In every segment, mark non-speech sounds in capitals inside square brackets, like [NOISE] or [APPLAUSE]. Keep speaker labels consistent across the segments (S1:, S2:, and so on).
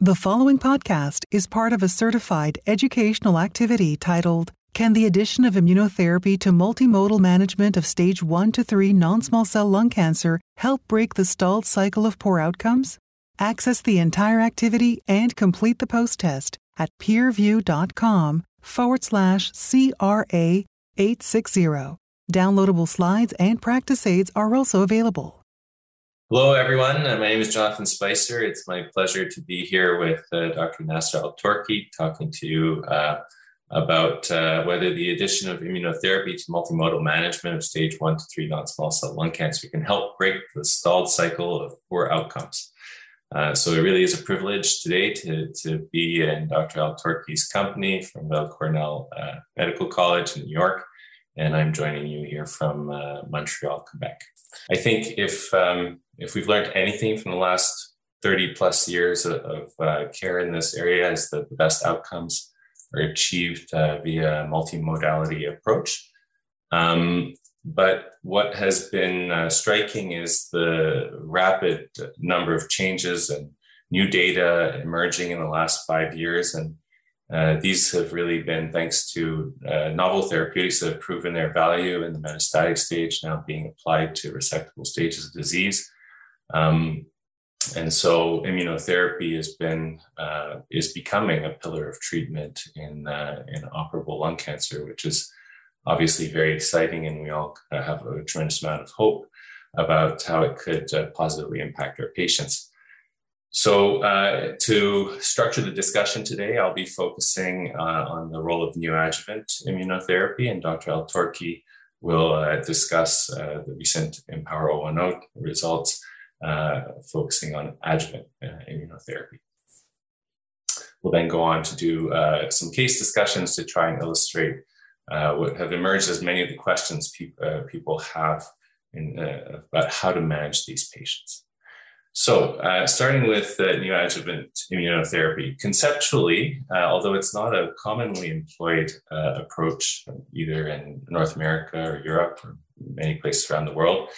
S1: The following podcast is part of a certified educational activity titled Can the Addition of Immunotherapy to Multimodal Management of Stage 1 to 3 Non Small Cell Lung Cancer Help Break the Stalled Cycle of Poor Outcomes? Access the entire activity and complete the post test at peerview.com forward slash CRA 860. Downloadable slides and practice aids are also available.
S2: Hello, everyone. My name is Jonathan Spicer. It's my pleasure to be here with uh, Dr. Nasser Altorki talking to you uh, about uh, whether the addition of immunotherapy to multimodal management of stage one to three non-small cell lung cancer can help break the stalled cycle of poor outcomes. Uh, so it really is a privilege today to, to be in Dr. Altorki's company from Weill Cornell uh, Medical College in New York and I'm joining you here from uh, Montreal, Quebec. I think if um, if we've learned anything from the last 30 plus years of, of uh, care in this area, is that the best outcomes are achieved uh, via multimodality approach. Um, but what has been uh, striking is the rapid number of changes and new data emerging in the last five years and uh, these have really been thanks to uh, novel therapeutics that have proven their value in the metastatic stage, now being applied to resectable stages of disease. Um, and so immunotherapy has been uh, is becoming a pillar of treatment in uh, in operable lung cancer, which is obviously very exciting, and we all have a tremendous amount of hope about how it could uh, positively impact our patients. So, uh, to structure the discussion today, I'll be focusing uh, on the role of neoadjuvant immunotherapy, and Dr. Altorki will uh, discuss uh, the recent IMpower 010 results, uh, focusing on adjuvant uh, immunotherapy. We'll then go on to do some case discussions to try and illustrate what have emerged as many of the questions pe- people have in, about how to manage these patients. So, uh, starting with uh, neoadjuvant immunotherapy, conceptually, uh, although it's not a commonly employed uh, approach either in North America or Europe or many places around the world,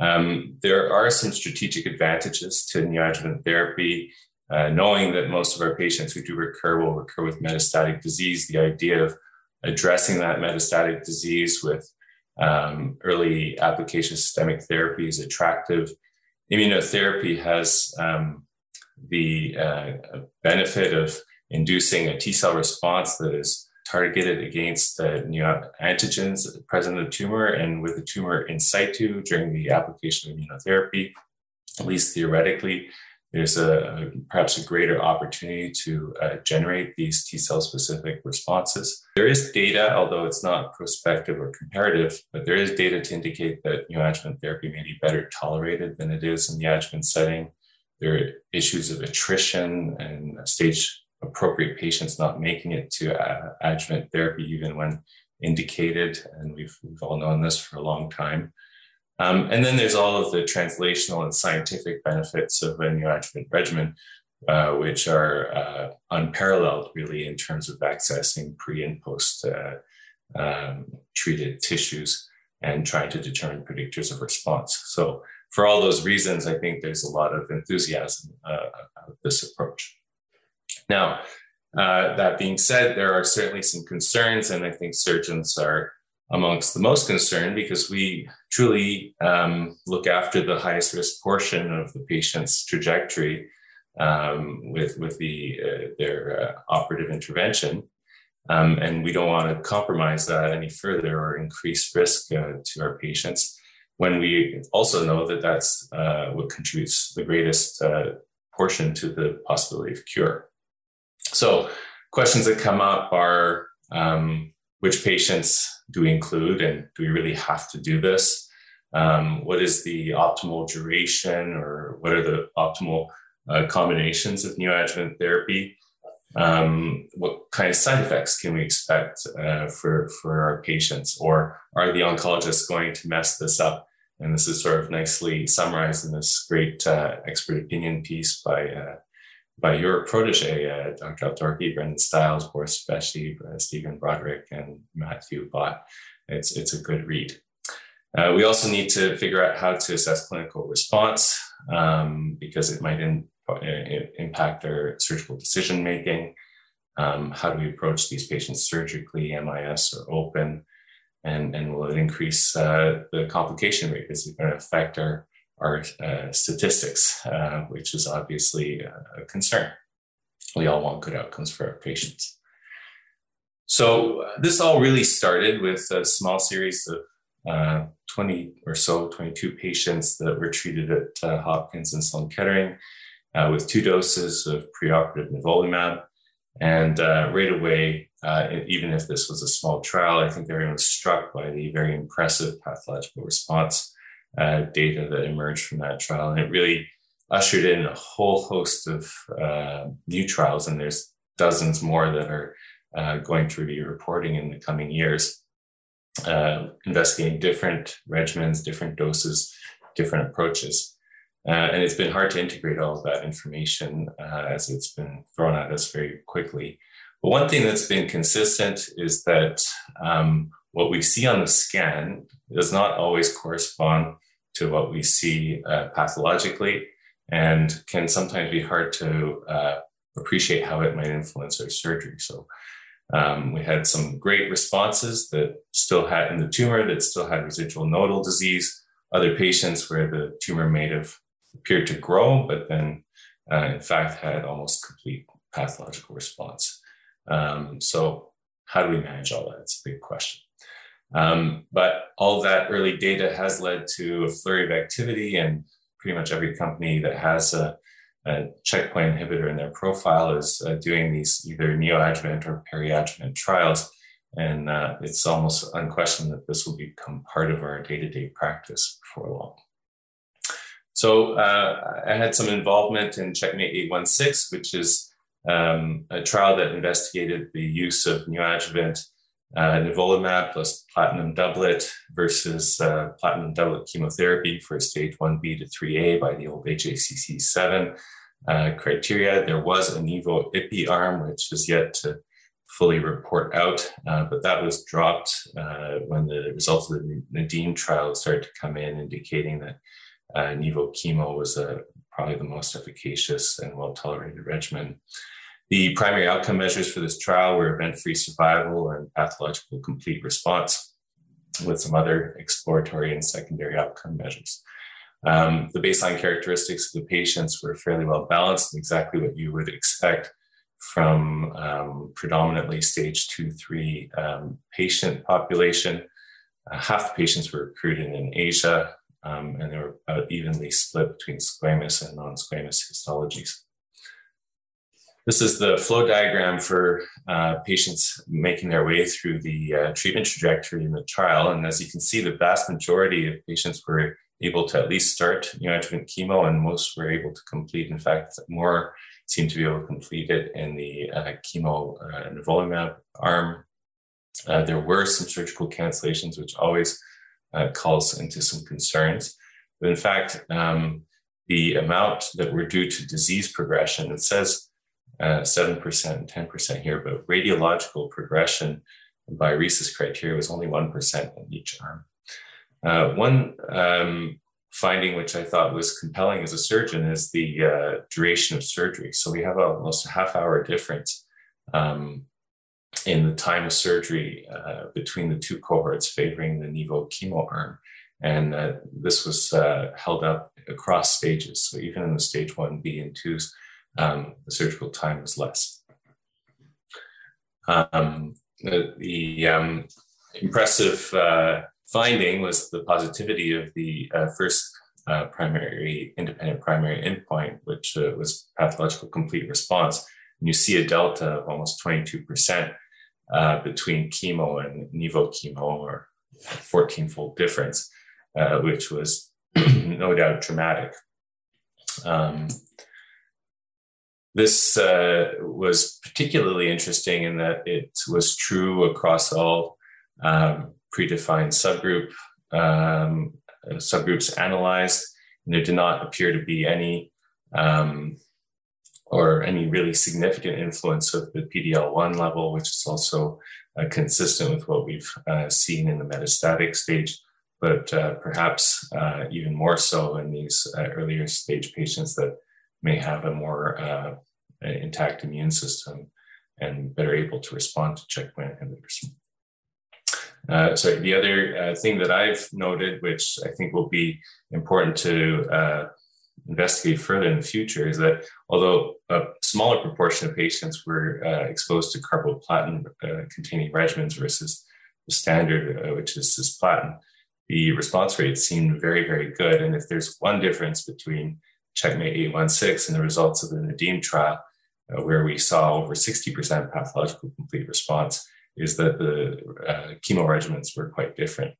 S2: um, there are some strategic advantages to neoadjuvant therapy. Uh, knowing that most of our patients who do recur will recur with metastatic disease, the idea of addressing that metastatic disease with um, early application systemic therapy is attractive immunotherapy has um, the uh, benefit of inducing a T cell response that is targeted against the new antigens present in the tumor and with the tumor in situ during the application of immunotherapy, at least theoretically, there's a, perhaps a greater opportunity to uh, generate these T cell specific responses. There is data, although it's not prospective or comparative, but there is data to indicate that new neoadjuvant therapy may be better tolerated than it is in the adjuvant setting. There are issues of attrition and stage appropriate patients not making it to uh, adjuvant therapy even when indicated, and we've, we've all known this for a long time. Um, and then there's all of the translational and scientific benefits of a neoadjuvant regimen, uh, which are uh, unparalleled really in terms of accessing pre and post uh, um, treated tissues and trying to determine predictors of response. So, for all those reasons, I think there's a lot of enthusiasm uh, about this approach. Now, uh, that being said, there are certainly some concerns, and I think surgeons are amongst the most concerned because we truly um, look after the highest risk portion of the patient's trajectory um, with with the uh, their uh, operative intervention, um, and we don't want to compromise that any further or increase risk uh, to our patients. When we also know that that's uh, what contributes the greatest uh, portion to the possibility of cure. So, questions that come up are um, which patients do we include and do we really have to do this? Um, what is the optimal duration or what are the optimal uh, combinations of neoadjuvant therapy? Um, what kind of side effects can we expect uh, for, for our patients? Or are the oncologists going to mess this up? And this is sort of nicely summarized in this great uh, expert opinion piece by uh, by your protege, uh, Dr. Altorki, Brendan Stiles, Boris Beshte, uh, Stephen Broderick, and Matthew Bott. It's, it's a good read. Uh, we also need to figure out how to assess clinical response um, because it might in, impact their surgical decision making? Um, how do we approach these patients surgically, MIS or open? And, and will it increase uh, the complication rate? Is it going to affect our, our uh, statistics, uh, which is obviously a concern? We all want good outcomes for our patients. So, uh, this all really started with a small series of uh, 20 or so, 22 patients that were treated at uh, Hopkins and Sloan Kettering uh, with two doses of preoperative nivolumab. And uh, right away, uh, even if this was a small trial, I think everyone was struck by the very impressive pathological response uh, data that emerged from that trial. And it really ushered in a whole host of new trials, and there's dozens more that are going to be reporting in the coming years uh, investigating different regimens, different doses, different approaches. Uh, and it's been hard to integrate all of that information uh, as it's been thrown at us very quickly. But one thing that's been consistent is that um, what we see on the scan does not always correspond to what we see uh, pathologically and can sometimes be hard to uh, appreciate how it might influence our surgery. So um, we had some great responses that still had in the tumor that still had residual nodal disease. Other patients where the tumor may have appeared to grow, but then uh, in fact had almost complete pathological response. Um, so, how do we manage all that? It's a big question. Um, but all that early data has led to a flurry of activity, and pretty much every company that has a a checkpoint inhibitor in their profile is uh, doing these either neoadjuvant or periadjuvant trials. And uh, it's almost unquestioned that this will become part of our day to day practice before long. So uh, I had some involvement in Checkmate 816, which is um, a trial that investigated the use of neoadjuvant uh, nivolumab plus platinum doublet versus uh, platinum doublet chemotherapy for stage 1B to 3A by the old AJCC 7 uh, criteria. There was a Nivo IPI arm, which is yet to fully report out, uh, but that was dropped uh, when the results of the Nadim trial started to come in, indicating that uh, Nivo chemo was uh, probably the most efficacious and well tolerated regimen. The primary outcome measures for this trial were event free survival and pathological complete response, with some other exploratory and secondary outcome measures. Um, the baseline characteristics of the patients were fairly well balanced, exactly what you would expect from um, predominantly stage two, three um, patient population. Uh, half the patients were recruited in Asia, um, and they were about evenly split between squamous and non squamous histologies. This is the flow diagram for uh, patients making their way through the uh, treatment trajectory in the trial. And as you can see, the vast majority of patients were able to at least start neoadjuvant chemo, and most were able to complete. In fact, more seem to be able to complete it in the uh, chemo uh, nivolumab arm. Uh, there were some surgical cancellations, which always uh, calls into some concerns. But in fact, um, the amount that were due to disease progression, it says uh, 7%, and 10% here, but radiological progression by RECIST criteria was only 1% in each arm. Uh, one um, finding which I thought was compelling as a surgeon is the uh, duration of surgery. So we have almost a half hour difference um, in the time of surgery uh, between the two cohorts favoring the Nivo chemo arm. And uh, this was uh, held up across stages. So even in the stage 1B and 2s, um, the surgical time was less. Um, the, the um, impressive uh, finding was the positivity of the uh, first uh, primary independent primary endpoint, which uh, was pathological complete response. And you see a delta of almost 22% uh, between chemo and Nivo chemo, or 14 fold difference, uh, which was [CLEARS THROAT] no doubt dramatic. Um, this uh, was particularly interesting in that it was true across all um, predefined subgroup um, subgroups analyzed, and there did not appear to be any um, or any really significant influence of the PDL1 level, which is also uh, consistent with what we've uh, seen in the metastatic stage, but uh, perhaps uh, even more so in these uh, earlier stage patients that may have a more uh, intact immune system and better able to respond to checkpoint inhibitors. Uh, so the other uh, thing that I've noted, which I think will be important to uh, investigate further in the future, is that although a smaller proportion of patients were uh, exposed to carboplatin uh, containing regimens versus the standard, uh, which is cisplatin, the response rates seemed very, very good. And if there's one difference between Checkmate 816 and the results of the Nadim trial, uh, where we saw over 60% pathological complete response, is that the uh, chemo regimens were quite different.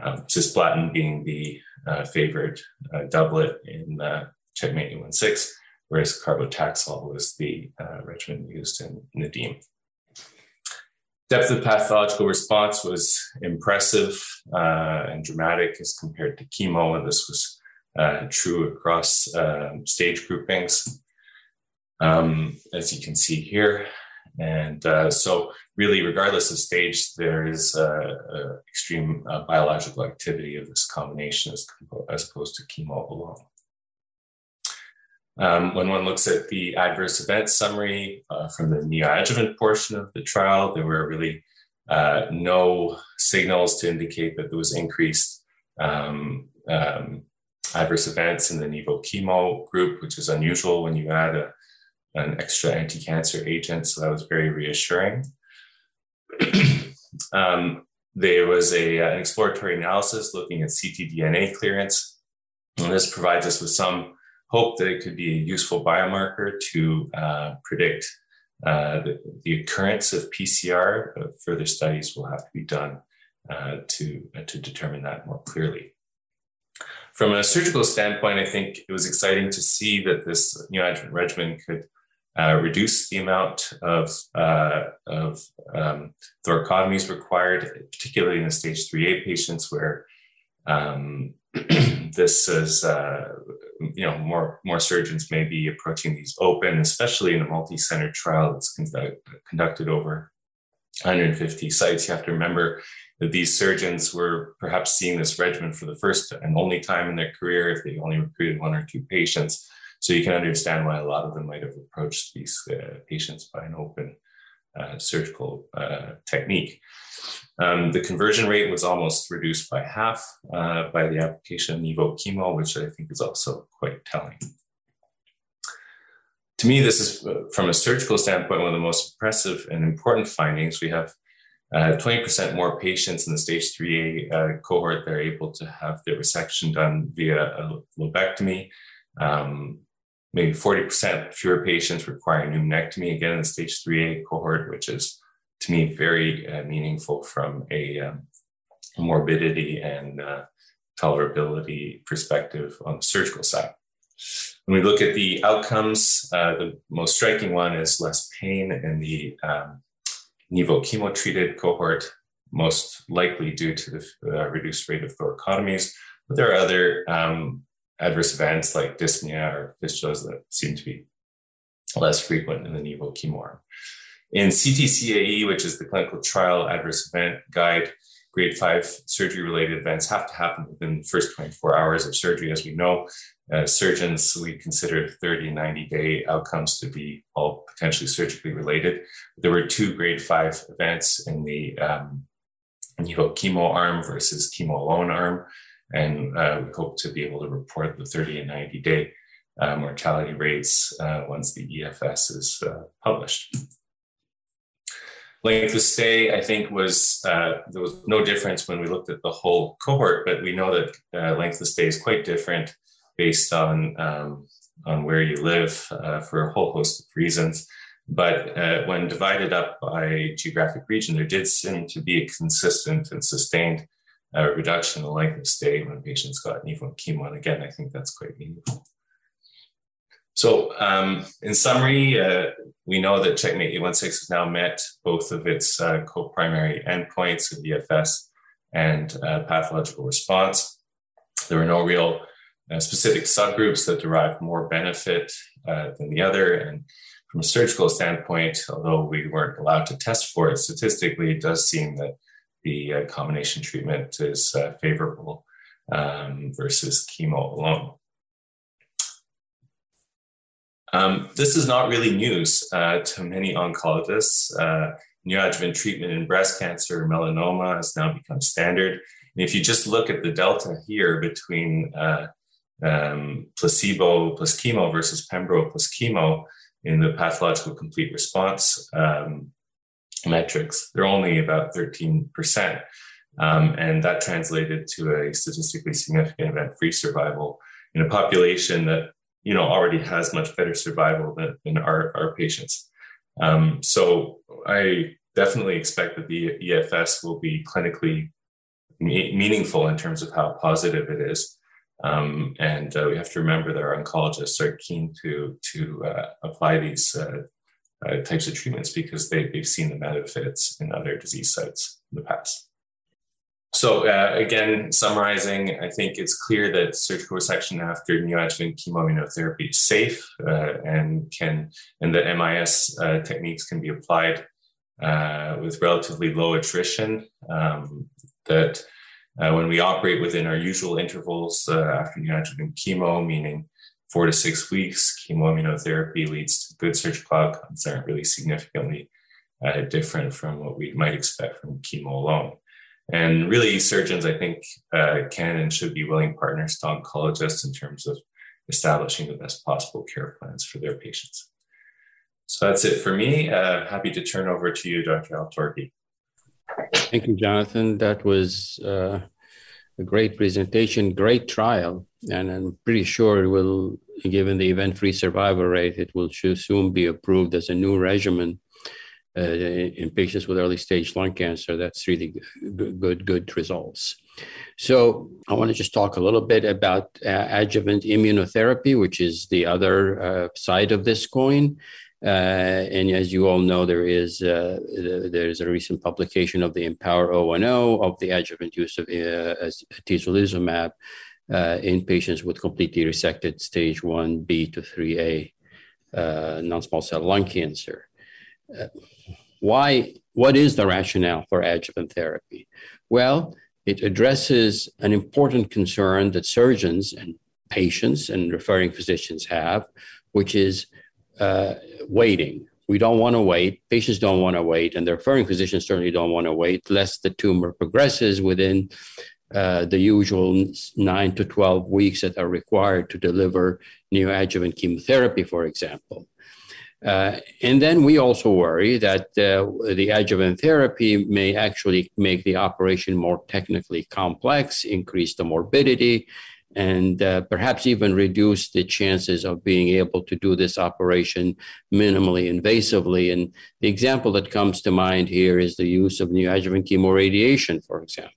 S2: Um, cisplatin being the uh, favored uh, doublet in uh, Checkmate 816, whereas carbotaxol was the uh, regimen used in Nadim. Depth of pathological response was impressive and dramatic as compared to chemo, and this was true across um, stage groupings, um, as you can see here. And uh, so, really, regardless of stage, there is uh, extreme biological activity of this combination as, as opposed to chemo alone. Um, when one looks at the adverse event summary uh, from the neoadjuvant portion of the trial, there were really uh, no signals to indicate that there was increased um, um, adverse events in the Nivo chemo group, which is unusual when you add a, an extra anti cancer agent. So that was very reassuring. [CLEARS THROAT] Um, there was a, an exploratory analysis looking at ctDNA clearance. And this provides us with some hope that it could be a useful biomarker to uh, predict uh, the, the, occurrence of PCR. Further studies will have to be done uh, to, uh, to determine that more clearly. From a surgical standpoint, I think it was exciting to see that this neoadjuvant regimen could uh, reduce the amount of, uh, of um, thoracotomies required, particularly in the stage 3A patients where um, [CLEARS THROAT] this is, uh, you know, more more surgeons may be approaching these open, especially in a multi-center trial that's conduct, conducted over 150 sites. You have to remember that these surgeons were perhaps seeing this regimen for the first and only time in their career if they only recruited one or two patients. So you can understand why a lot of them might have approached these uh, patients by an open uh, surgical uh, technique. Um, the conversion rate was almost reduced by half uh, by the application of Nivo chemo, which I think is also quite telling. To me, this is, uh, from a surgical standpoint, one of the most impressive and important findings. We have 20% uh, more patients in the stage 3A uh, cohort that are able to have their resection done via a lobectomy. Um, maybe 40% fewer patients requiring pneumonectomy, again in the stage 3A cohort, which is to me very uh, meaningful from a um, morbidity and uh, tolerability perspective on the surgical side. When we look at the outcomes, uh, the most striking one is less pain in the um, Nivo chemo treated cohort, most likely due to the uh, reduced rate of thoracotomies. But there are other um, adverse events like dyspnea or fistulas that seem to be less frequent in the Nivo chemo arm. In CTCAE, which is the clinical trial adverse event guide, grade five surgery related events have to happen within the first 24 hours of surgery. As we know, uh, surgeons, we consider 30 90 day outcomes to be all potentially surgically related. There were two grade five events in the um, chemo arm versus chemo alone arm. And uh, we hope to be able to report the 30 and 90 day uh, mortality rates uh, once the EFS is uh, published. Length of stay, I think, was uh, there was no difference when we looked at the whole cohort, but we know that length of stay is quite different based on um, on where you live for a whole host of reasons. But uh, when divided up by geographic region, there did seem to be a consistent and sustained uh, reduction in the length of stay when patients got Nivo chemo. And again, I think that's quite meaningful. So, um, in summary, uh, we know that Checkmate 816 has now met both of its uh, co-primary endpoints of EFS and uh, pathological response. There were no real uh, specific subgroups that derived more benefit uh, than the other. And from a surgical standpoint, although we weren't allowed to test for it statistically, it does seem that the combination treatment is uh, favorable um, versus chemo alone. Um, this is not really news uh, to many oncologists. Uh, neoadjuvant treatment in breast cancer, or melanoma has now become standard. And if you just look at the delta here between uh, um, placebo plus chemo versus pembro plus chemo in the pathological complete response um, metrics, they're only about 13%. Um, and that translated to a statistically significant event-free survival in a population that you know already has much better survival than, than our, our patients. Um, so I definitely expect that the EFS will be clinically me- meaningful in terms of how positive it is. Um, and uh, we have to remember that our oncologists are keen to to uh, apply these uh, uh types of treatments because they, they've seen the benefits in other disease sites in the past. So uh, again, summarizing, I think it's clear that surgical resection after neoadjuvant chemoimmunotherapy is safe uh, and can and that MIS uh, techniques can be applied uh, with relatively low attrition. Um, that uh, when we operate within our usual intervals after neoadjuvant chemo, meaning four to six weeks, chemoimmunotherapy leads good Search outcomes that aren't really significantly different from what we might expect from chemo alone. And really, surgeons, I think, uh, can and should be willing partners to oncologists in terms of establishing the best possible care plans for their patients. So that's it for me. Uh, happy to turn over to you, Dr. Altorki.
S3: Thank you, Jonathan. That was uh, a great presentation, great trial, and I'm pretty sure it will, given the event-free survival rate, it will soon be approved as a new regimen uh, in patients with early stage lung cancer. That's really good, good, good results. So I want to just talk a little bit about uh, adjuvant immunotherapy, which is the other uh, side of this coin. Uh, and as you all know, there is uh, there's a recent publication of the IMpower 010 of the adjuvant use of uh, atezolizumab Uh, in patients with completely resected stage 1B to 3A uh, non-small cell lung cancer uh, why, what is the rationale for adjuvant therapy? Well, it addresses an important concern that surgeons and patients and referring physicians have, which is uh, waiting. We don't want to wait. Patients don't want to wait, and the referring physicians certainly don't want to wait, lest the tumor progresses within uh, the usual nine to 12 weeks that are required to deliver neoadjuvant chemotherapy, for example. Uh, and then we also worry that uh, the adjuvant therapy may actually make the operation more technically complex, increase the morbidity, and uh, perhaps even reduce the chances of being able to do this operation minimally invasively. And the example that comes to mind here is the use of neoadjuvant chemoradiation, for example.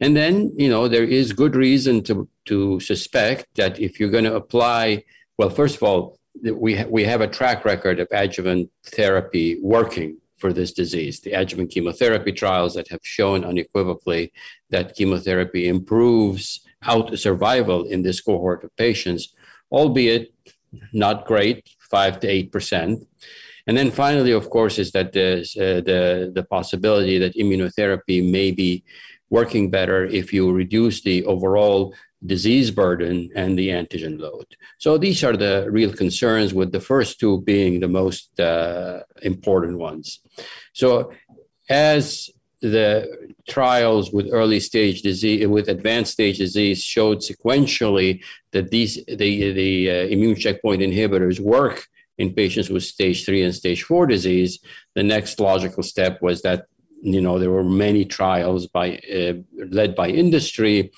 S3: And then, you know, there is good reason to, to suspect that if you're going to apply, well, first of all, we, ha- we have a track record of adjuvant therapy working for this disease. The adjuvant chemotherapy trials that have shown unequivocally that chemotherapy improves out survival in this cohort of patients, albeit not great, five to eight percent. And then finally, of course, is that there's uh, the the possibility that immunotherapy may be working better if you reduce the overall disease burden and the antigen load. So these are the real concerns, with the first two being the most uh, important ones. So as the trials with early stage disease, with advanced stage disease, showed sequentially that these the the uh, immune checkpoint inhibitors work in patients with stage three and stage four disease. The next logical step was that you know there were many trials by uh, led by industry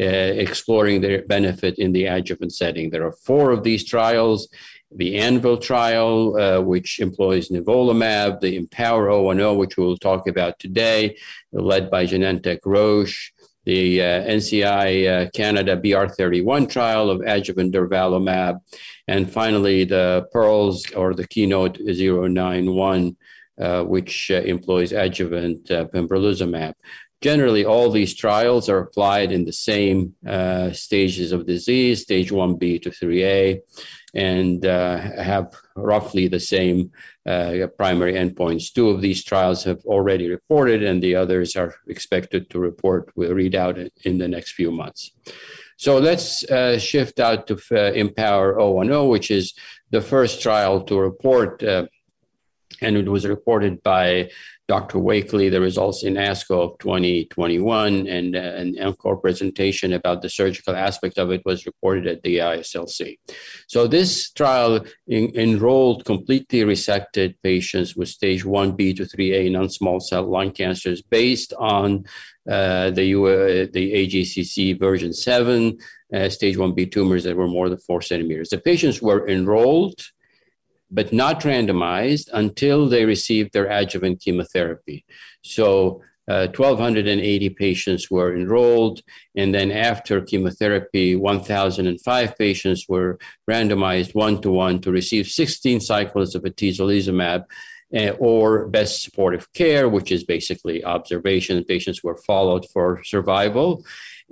S3: uh, exploring their benefit in the adjuvant setting. There are four of these trials. The anvil trial uh, which employs nivolumab the IMpower 010 which we'll talk about today led by genentech roche the uh, NCI uh, Canada BR31 trial of adjuvant durvalumab, and finally the PEARLS or the Keynote 091 uh, which uh, employs adjuvant uh, pembrolizumab. Generally, all these trials are applied in the same uh, stages of disease, stage 1B to 3A, and uh, have roughly the same uh, primary endpoints. Two of these trials have already reported, and the others are expected to report, will read out in the next few months. So let's uh, shift out to uh, IMpower 010, which is the first trial to report, uh, and it was reported by Dr. Wakelee, the results in ASCO of 2021, and uh, an encore presentation about the surgical aspect of it was reported at the ISLC. So this trial in, enrolled completely resected patients with stage 1B to 3A non-small cell lung cancers based on uh, the, the AJCC version 7 uh, stage 1B tumors that were more than four centimeters. The patients were enrolled but not randomized until they received their adjuvant chemotherapy. So uh, 1,280 patients were enrolled, and then after chemotherapy, 1,005 patients were randomized one to one to receive 16 cycles of atezolizumab. Uh, or best supportive care, which is basically observation. Patients were followed for survival.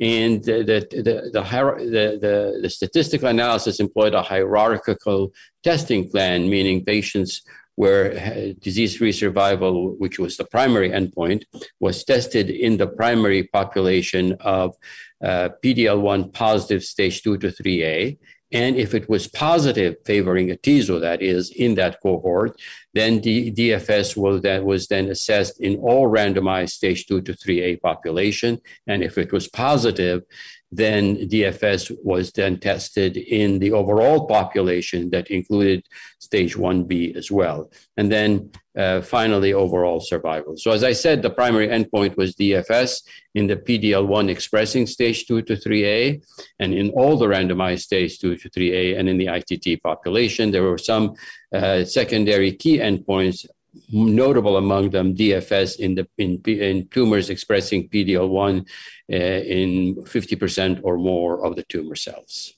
S3: And the, the, the, the, the, the statistical analysis employed a hierarchical testing plan, meaning patients where disease-free survival, which was the primary endpoint, was tested in the primary population of uh, PD-L1 positive stage 2 to 3A, and if it was positive, favoring atezo, that is, in that cohort, then the DFS was, that was then assessed in all randomized stage 2 to 3A population. And if it was positive, then DFS was then tested in the overall population that included stage 1B as well. And then uh, finally, overall survival. So, as I said, the primary endpoint was DFS in the PDL1 expressing stage 2 to 3A, and in all the randomized stage 2 to 3A, and in the ITT population. There were some uh, secondary key endpoints notable among them DFS in the in, in tumors expressing PDL1 uh, in 50% or more of the tumor cells.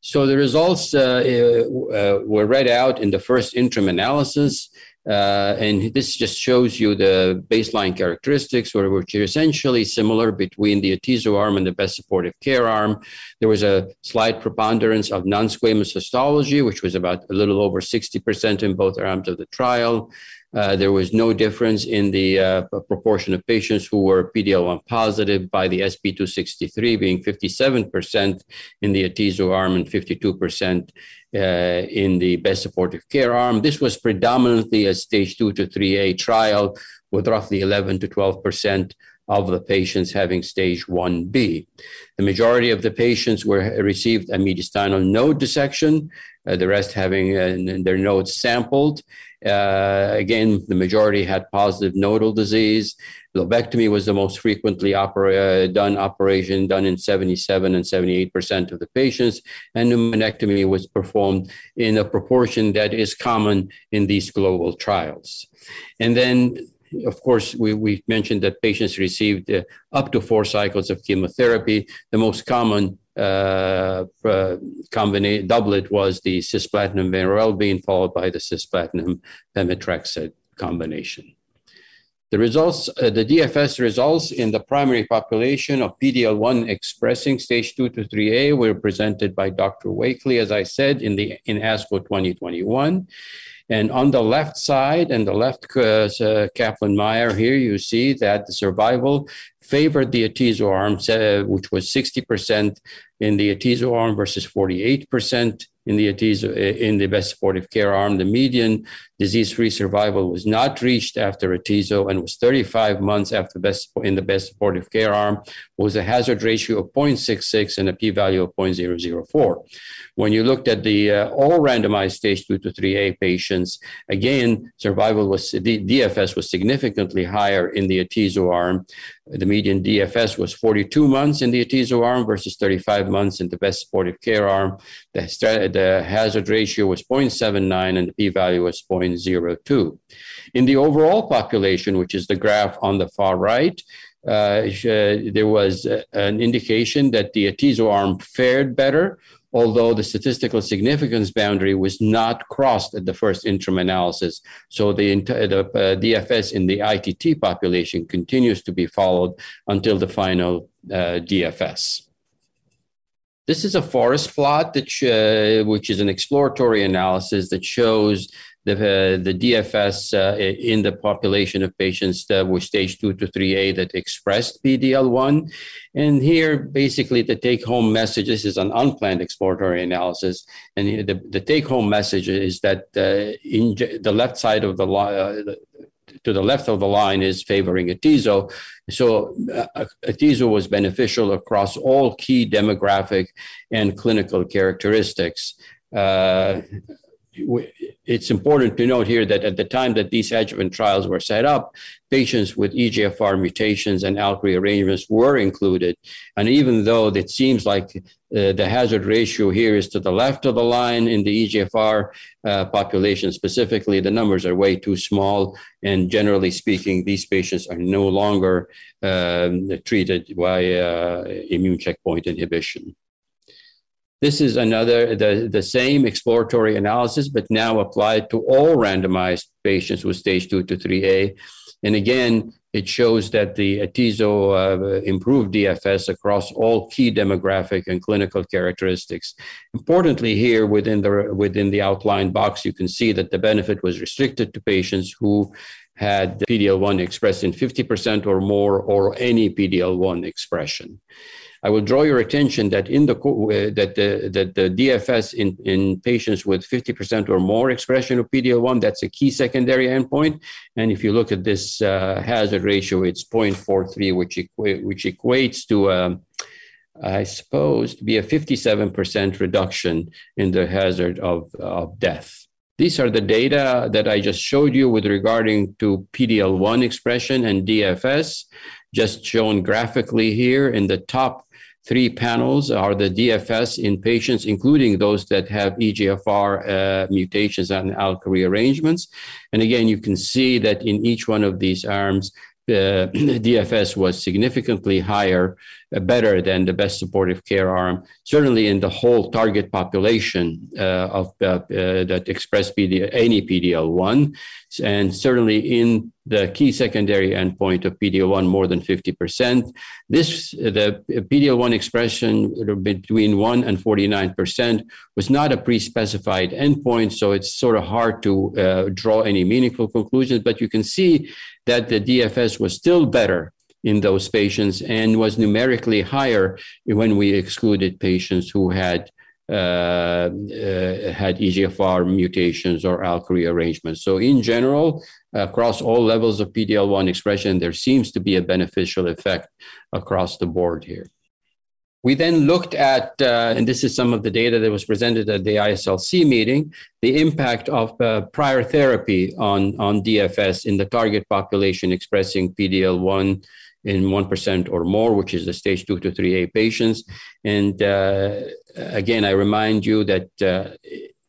S3: So the results uh, uh, were read out in the first interim analysis. Uh, and this just shows you the baseline characteristics, which are essentially similar between the atezo arm and the best supportive care arm. There was a slight preponderance of non squamous histology, which was about a little over 60% in both arms of the trial. Uh, there was no difference in the uh, proportion of patients who were PD-L1 positive by the SP263 being 57% in the atezo arm and 52% uh, in the best supportive care arm. This was predominantly a stage 2 to 3A trial with roughly 11 to 12% of the patients having stage 1B. The majority of the patients were received a mediastinal node dissection, uh, the rest having uh, their nodes sampled. Uh, again, the majority had positive nodal disease. Lobectomy was the most frequently uh, done operation, done in 77 and 78% of the patients, and pneumonectomy was performed in a proportion that is common in these global trials. And then of course, we, we mentioned that patients received uh, up to four cycles of chemotherapy. The most common uh, uh, combination doublet was the cisplatin vinorelbine followed by the cisplatin pemetrexed combination. The results, uh, the DFS results in the primary population of PDL1 expressing stage 2 to 3A were presented by Dr. Wakelee, as I said, in, the, in ASCO 2021. And on the left side and the left uh, uh Kaplan-Meier here, you see that the survival favored the atezo arm, uh, which was 60% in the atezo arm versus 48% in the atezo, in the best supportive care arm. The median disease-free survival was not reached after atezo and was 35 months after best in the best supportive care arm was a hazard ratio of 0.66 and a p-value of 0.004. When you looked at the uh, all randomized stage 2 to 3A patients, again, survival was, DFS was significantly higher in the atezo arm. The median DFS was 42 months in the atezo arm versus 35 months in the best supportive care arm. The, the hazard ratio was 0.79 and the p-value was 0.02. In the overall population, which is the graph on the far right, uh, there was uh, an indication that the atezo arm fared better, although the statistical significance boundary was not crossed at the first interim analysis. So the, the uh, DFS in the ITT population continues to be followed until the final uh, DFS. This is a forest plot that sh- which is an exploratory analysis that shows the, uh, the DFS uh, in the population of patients that were stage 2 to 3A that expressed PD-L1. And here, basically, the take-home message, this is an unplanned exploratory analysis, and the, the take-home message is that uh, in the left side of the, uh, to the left of the line is favoring atezo. So uh, atezo was beneficial across all key demographic and clinical characteristics. Uh, it's important to note here that at the time that these adjuvant trials were set up, patients with EGFR mutations and ALK rearrangements were included. And even though it seems like uh, the hazard ratio here is to the left of the line in the EGFR uh, population specifically, the numbers are way too small. And generally speaking, these patients are no longer um, treated by uh, immune checkpoint inhibition. This is another, the, the same exploratory analysis, but now applied to all randomized patients with stage 2 to 3A. And again, it shows that the atezo uh, improved DFS across all key demographic and clinical characteristics. Importantly, here within the within the outlined box, you can see that the benefit was restricted to patients who had PD-L1 expressed in 50% or more, or any PD-L1 expression. I will draw your attention that in the uh, that the that the DFS in, in patients with 50% or more expression of PD-L1, that's a key secondary endpoint. And if you look at this uh, hazard ratio, it's 0.43, which equ- which equates to um, I suppose to be a 57% reduction in the hazard of, of death. These are the data that I just showed you with regarding to PD-L1 expression and DFS, just shown graphically here in the top Three panels are the DFS in patients, including those that have EGFR uh, mutations and ALK rearrangements. And again, you can see that in each one of these arms, uh, DFS was significantly higher, uh, better than the best supportive care arm, certainly in the whole target population uh, of uh, uh, that express PD, any PDL1, and certainly in the key secondary endpoint of PDL1 more than 50%. This the PDL1 expression between 1 and 49% was not a pre-specified endpoint, so it's sort of hard to uh, draw any meaningful conclusions. But you can see that the DFS was still better in those patients and was numerically higher when we excluded patients who had had EGFR mutations or ALK rearrangements. So, in general, across all levels of PD-L1 expression, there seems to be a beneficial effect across the board here. We then looked at, uh, and this is some of the data that was presented at the ISLC meeting, the impact of uh, prior therapy on, on DFS in the target population expressing PDL1 in 1% or more, which is the stage 2 to 3A patients. And uh, again, I remind you that uh,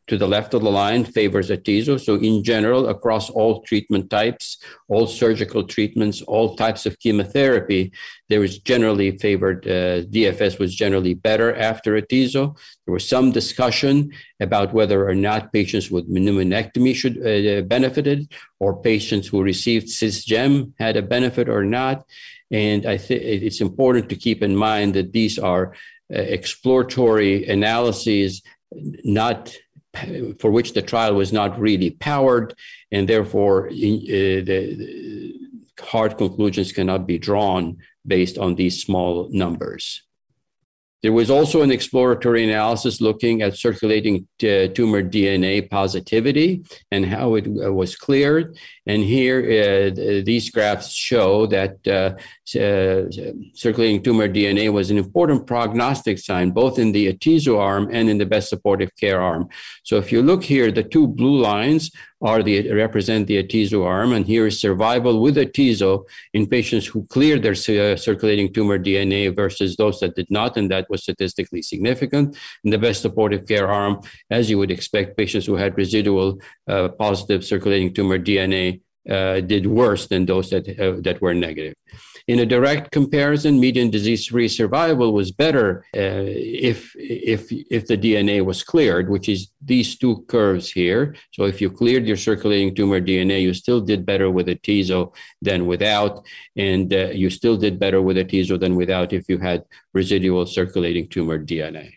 S3: to the left of the line favors atezo. So in general, across all treatment types, all surgical treatments, all types of chemotherapy, there is generally favored, uh, DFS was generally better after atezo. There was some discussion about whether or not patients with pneumonectomy should uh, benefited or patients who received cisgem had a benefit or not. And I think it's important to keep in mind that these are exploratory analyses, not for which the trial was not really powered, and therefore uh, the, hard conclusions cannot be drawn based on these small numbers. There was also an exploratory analysis looking at circulating t- tumor DNA positivity and how it uh, was cleared. And here, uh, these graphs show that uh, circulating tumor DNA was an important prognostic sign, both in the atezo arm and in the best supportive care arm. So if you look here, the two blue lines are the represent the atezo arm, and here is survival with atezo in patients who cleared their uh, circulating tumor DNA versus those that did not, and that was statistically significant. In the best supportive care arm, as you would expect, patients who had residual uh, positive circulating tumor DNA uh, did worse than those that uh, that were negative. In a direct comparison, median disease-free survival was better uh, if if if the DNA was cleared, which is these two curves here. So if you cleared your circulating tumor DNA, you still did better with a atezo than without, and uh, you still did better with a atezo than without if you had residual circulating tumor DNA.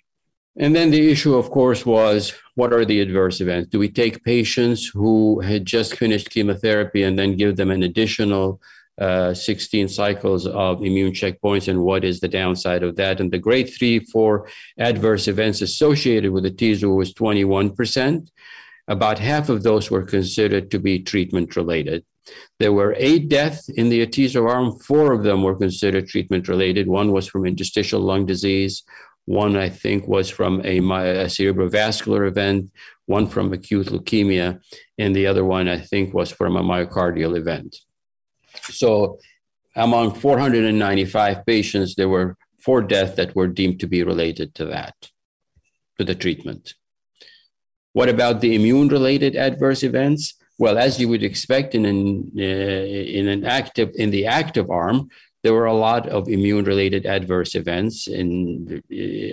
S3: And then the issue, of course, was what are the adverse events? Do we take patients who had just finished chemotherapy and then give them an additional uh, 16 cycles of immune checkpoints and what is the downside of that? And the grade three, four adverse events associated with the atezo was 21%. About half of those were considered to be treatment related. There were eight deaths in the atezo arm. Four of them were considered treatment related. One was from interstitial lung disease. One, I think, was from a, a cerebrovascular event. One from acute leukemia. And the other one, I think, was from a myocardial event. So, among 495 patients, there were four deaths that were deemed to be related to that, to the treatment. What about the immune related adverse events? Well, as you would expect in an, uh, in an active in the active arm, there were a lot of immune related adverse events in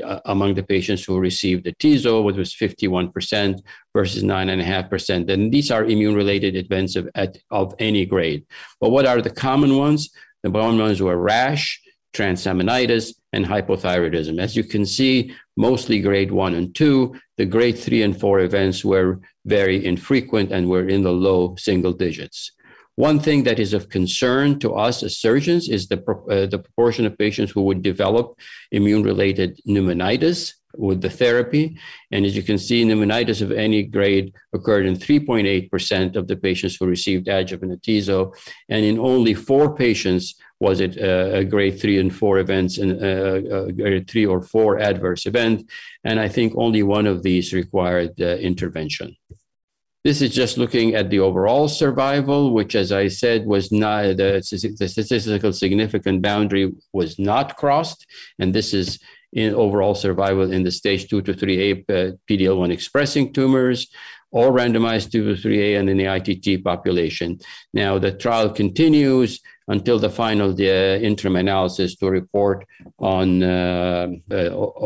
S3: uh, among the patients who received the atezo, which was 51% versus 9.5%. And these are immune related events of, at, of any grade. But what are the common ones? The common ones were rash, transaminitis, and hypothyroidism. As you can see, mostly grade one and two. The grade three and four events were very infrequent and were in the low single digits. One thing that is of concern to us as surgeons is the, uh, the proportion of patients who would develop immune related pneumonitis with the therapy. And as you can see, pneumonitis of any grade occurred in 3.8% of the patients who received adjuvant atezo. And in only four patients was it uh, a grade three and four events and uh, a grade three or four adverse event. And I think only one of these required uh, intervention. This is just looking at the overall survival, which, as I said, was not the, the statistical significant boundary was not crossed. And this is in overall survival in the stage two to three A uh, PD-L1 expressing tumors, or randomized two to three A and in the ITT population. Now the trial continues until the final uh, interim analysis to report on uh, uh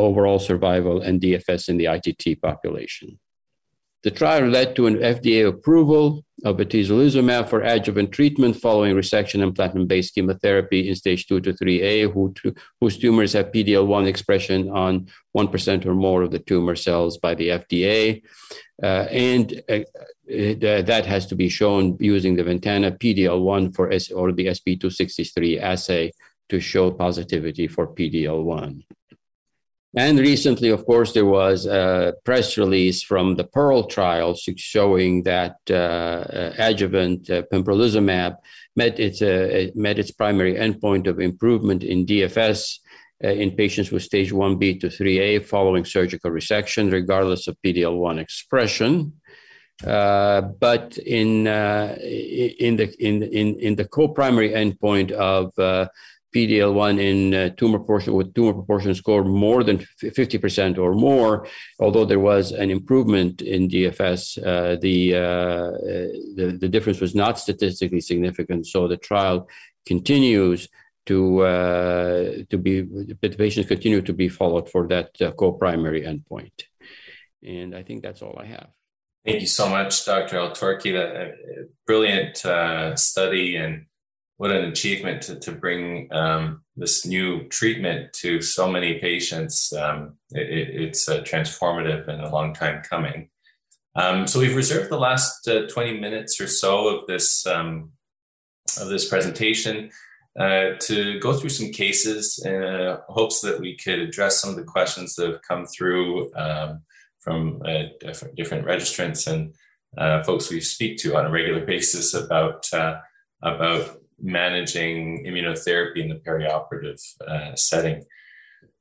S3: overall survival and DFS in the ITT population. The trial led to an FDA approval of atezolizumab for adjuvant treatment following resection and platinum-based chemotherapy in stage 2 to 3A, who, whose tumors have PD-L1 expression on 1% or more of the tumor cells by the FDA. Uh, and uh, uh, that has to be shown using the Ventana PD-L1 for S- or the SP263 assay to show positivity for PD-L1. And recently, of course, there was a press release from the Pearl trial showing that uh, uh, adjuvant uh, pembrolizumab met its, uh, met its primary endpoint of improvement in DFS uh, in patients with stage 1B to 3A following surgical resection, regardless of PD-L1 expression. Uh, but in, in, the, in, in, in the co-primary endpoint of PD-L1 in uh, tumor proportion with tumor proportion score more than 50% or more, although there was an improvement in DFS, uh, the, uh, the, the difference was not statistically significant. So the trial continues to uh, to be the patients continue to be followed for that uh, co-primary endpoint. And I think that's all I have.
S2: Thank you so much, Dr. Altorki. That brilliant study and what an achievement to, to bring um, this new treatment to so many patients. Um, it, it's uh, transformative and a long time coming. Um, so we've reserved the last uh, 20 minutes or so of this um, of this presentation uh, to go through some cases in uh, hopes that we could address some of the questions that have come through um, from uh, different, different registrants and uh, folks we speak to on a regular basis about about managing immunotherapy in the perioperative uh, setting.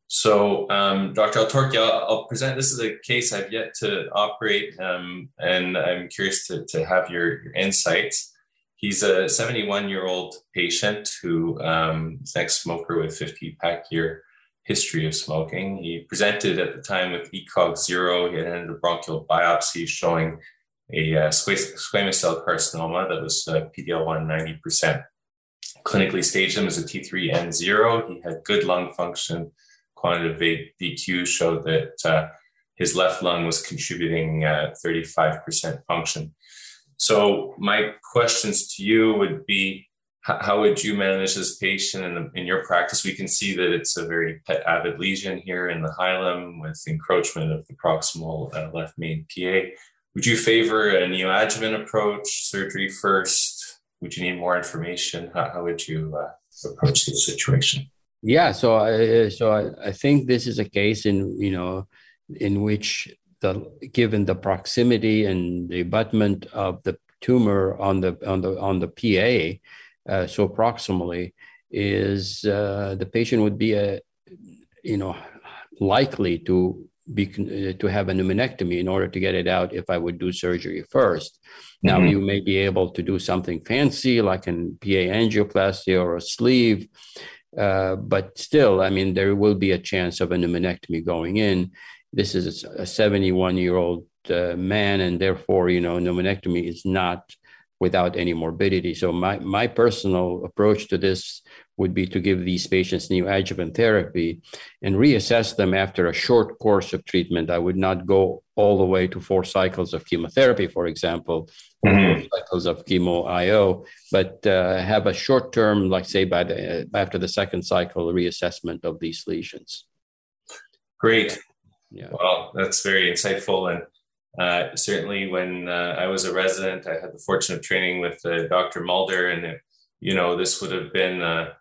S2: So, um, Dr. Altorki, I'll, I'll, present this is a case I've yet to operate, um, and I'm curious to, to have your, your insights. He's a 71 year old patient who um, is an ex smoker with 50 pack year history of smoking. He presented at the time with ECOG zero. He had a bronchial biopsy showing a uh, squamous cell carcinoma that was uh, PD-L1 90% clinically staged him as a T3N0. He had good lung function. Quantitative VQ showed that uh, his left lung was contributing uh, 35% function. So, my questions to you would be how would you manage this patient in, in your practice? We can see that it's a very PET avid lesion here in the hilum with encroachment of the proximal uh, left main PA. Would you favor a neoadjuvant approach, surgery first? Would you need more information? How, how would you uh, approach this situation?
S3: Yeah, so I, so I, I think this is a case in you know in which the given the proximity and the abutment of the tumor on the on the on the PA uh, so proximally, is uh, the patient would be a, you know, likely to be uh, to have a pneumonectomy in order to get it out if I would do surgery 1st Now mm-hmm. you may be able to do something fancy like an PA angioplasty or a sleeve, uh, but still, I mean, there will be a chance of a pneumonectomy going in. This is a 71 year old uh, man, and therefore, you know, pneumonectomy is not without any morbidity. So my, my personal approach to this would be to give these patients neoadjuvant therapy and reassess them after a short course of treatment. I would not go all the way to four cycles of chemotherapy, for example, mm-hmm. cycles of chemo IO, but uh, have a short term, like say by the uh, after the second cycle, reassessment of these lesions.
S2: Great. Yeah. Well, that's very insightful and uh, certainly, when uh, I was a resident, I had the fortune of training with uh, Dr. Mulder, and it, you know this would have been a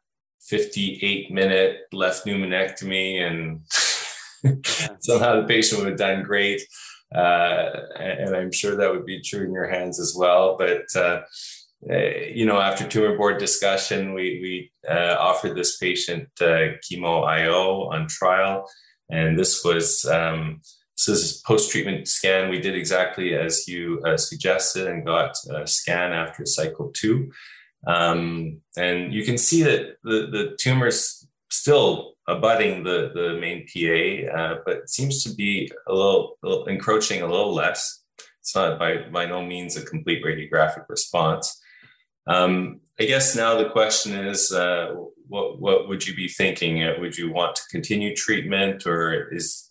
S2: 58 minute left pneumonectomy, and [LAUGHS] [LAUGHS] somehow the patient would have done great. Uh, and I'm sure that would be true in your hands as well. But uh, you know, after tumor board discussion, we we offered this patient chemo IO on trial, and this was. Um, this is post-treatment scan. We did exactly as you uh, suggested and got a scan after cycle two. Um, and you can see that the, the tumor's still abutting the, the main PA, uh, but seems to be a little, a little, encroaching a little less. It's not by, by no means a complete radiographic response. Um, I guess now the question is, uh, what, what would you be thinking? Uh, would you want to continue treatment or is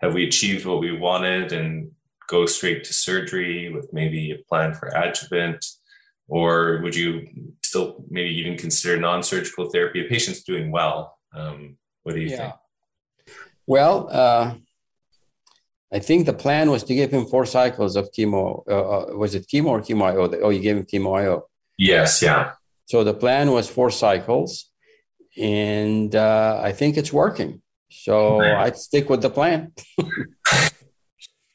S2: have we achieved what we wanted and go straight to surgery with maybe a plan for adjuvant? Or would you still maybe even consider non surgical therapy? A patient's doing well. Um, what do you yeah. think?
S3: Well, uh, I think the plan was to give him four cycles of chemo. Uh, uh was it chemo or chemo IO? Oh, you gave him chemo IO.
S2: Yes, yeah.
S3: So the plan was four cycles, and uh, I think it's working. So I'd stick with the plan. [LAUGHS]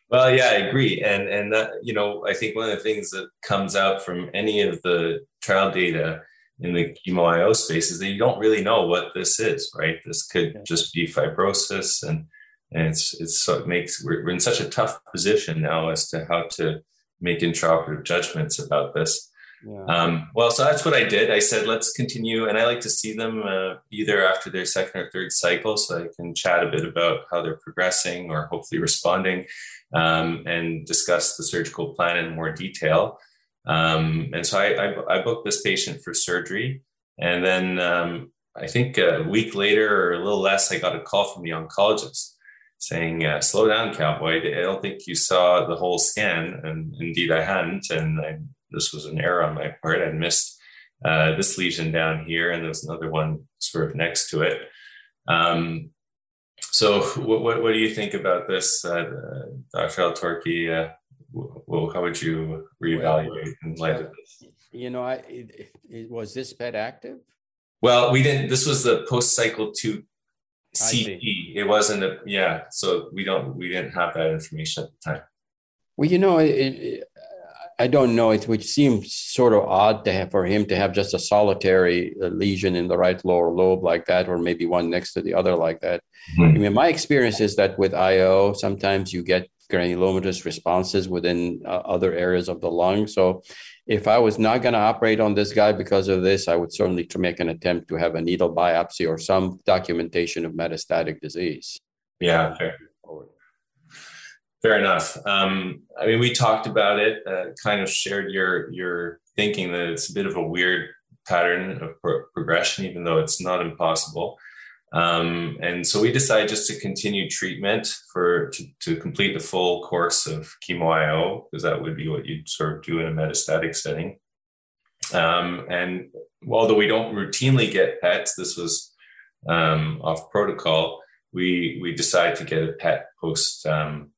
S2: well, yeah, I agree, and and that you know I think one of the things that comes out from any of the trial data in the chemo IO space is that you don't really know what this is, right? This could just be fibrosis, and and it's it's so it makes we're, we're in such a tough position now as to how to make intraoperative judgments about this. Yeah. Um, well, so that's what I did. I said, let's continue. And I like to see them uh, either after their second or third cycle so I can chat a bit about how they're progressing or hopefully responding um, and discuss the surgical plan in more detail. Um, and so I, I, I, booked this patient for surgery. And then um, I think a week later or a little less, I got a call from the oncologist saying, uh, slow down, cowboy. I don't think you saw the whole scan. And indeed, I hadn't. And I this was an error on my part. I missed uh, this lesion down here, and there's another one sort of next to it. Um, so, what, what, what, do you think about this, uh, Dr. Altorki? Uh, well, how would you reevaluate in light of this?
S3: You know, I, it, it, was this PET active?
S2: Well, we didn't. This was the post cycle two CT. It wasn't a yeah. So we don't we didn't have that information at the time.
S3: Well, you know, it, I don't know. It would seem sort of odd to have for him to have just a solitary uh, lesion in the right lower lobe like that, or maybe one next to the other like that. Mm-hmm. I mean, my experience is that with IO, sometimes you get granulomatous responses within uh, other areas of the lung. So, if I was not going to operate on this guy because of this, I would certainly make an attempt to have a needle biopsy or some documentation of metastatic disease.
S2: Yeah, fair. Fair enough. Um, I mean, we talked about it, uh, kind of shared your your thinking that it's a bit of a weird pattern of pro- progression, even though it's not impossible. Um, and so we decided just to continue treatment for to, to complete the full course of chemo IO because that would be what you'd sort of do in a metastatic setting. Um, and although we don't routinely get PETs, this was um, off protocol. We we decided to get a PET post um,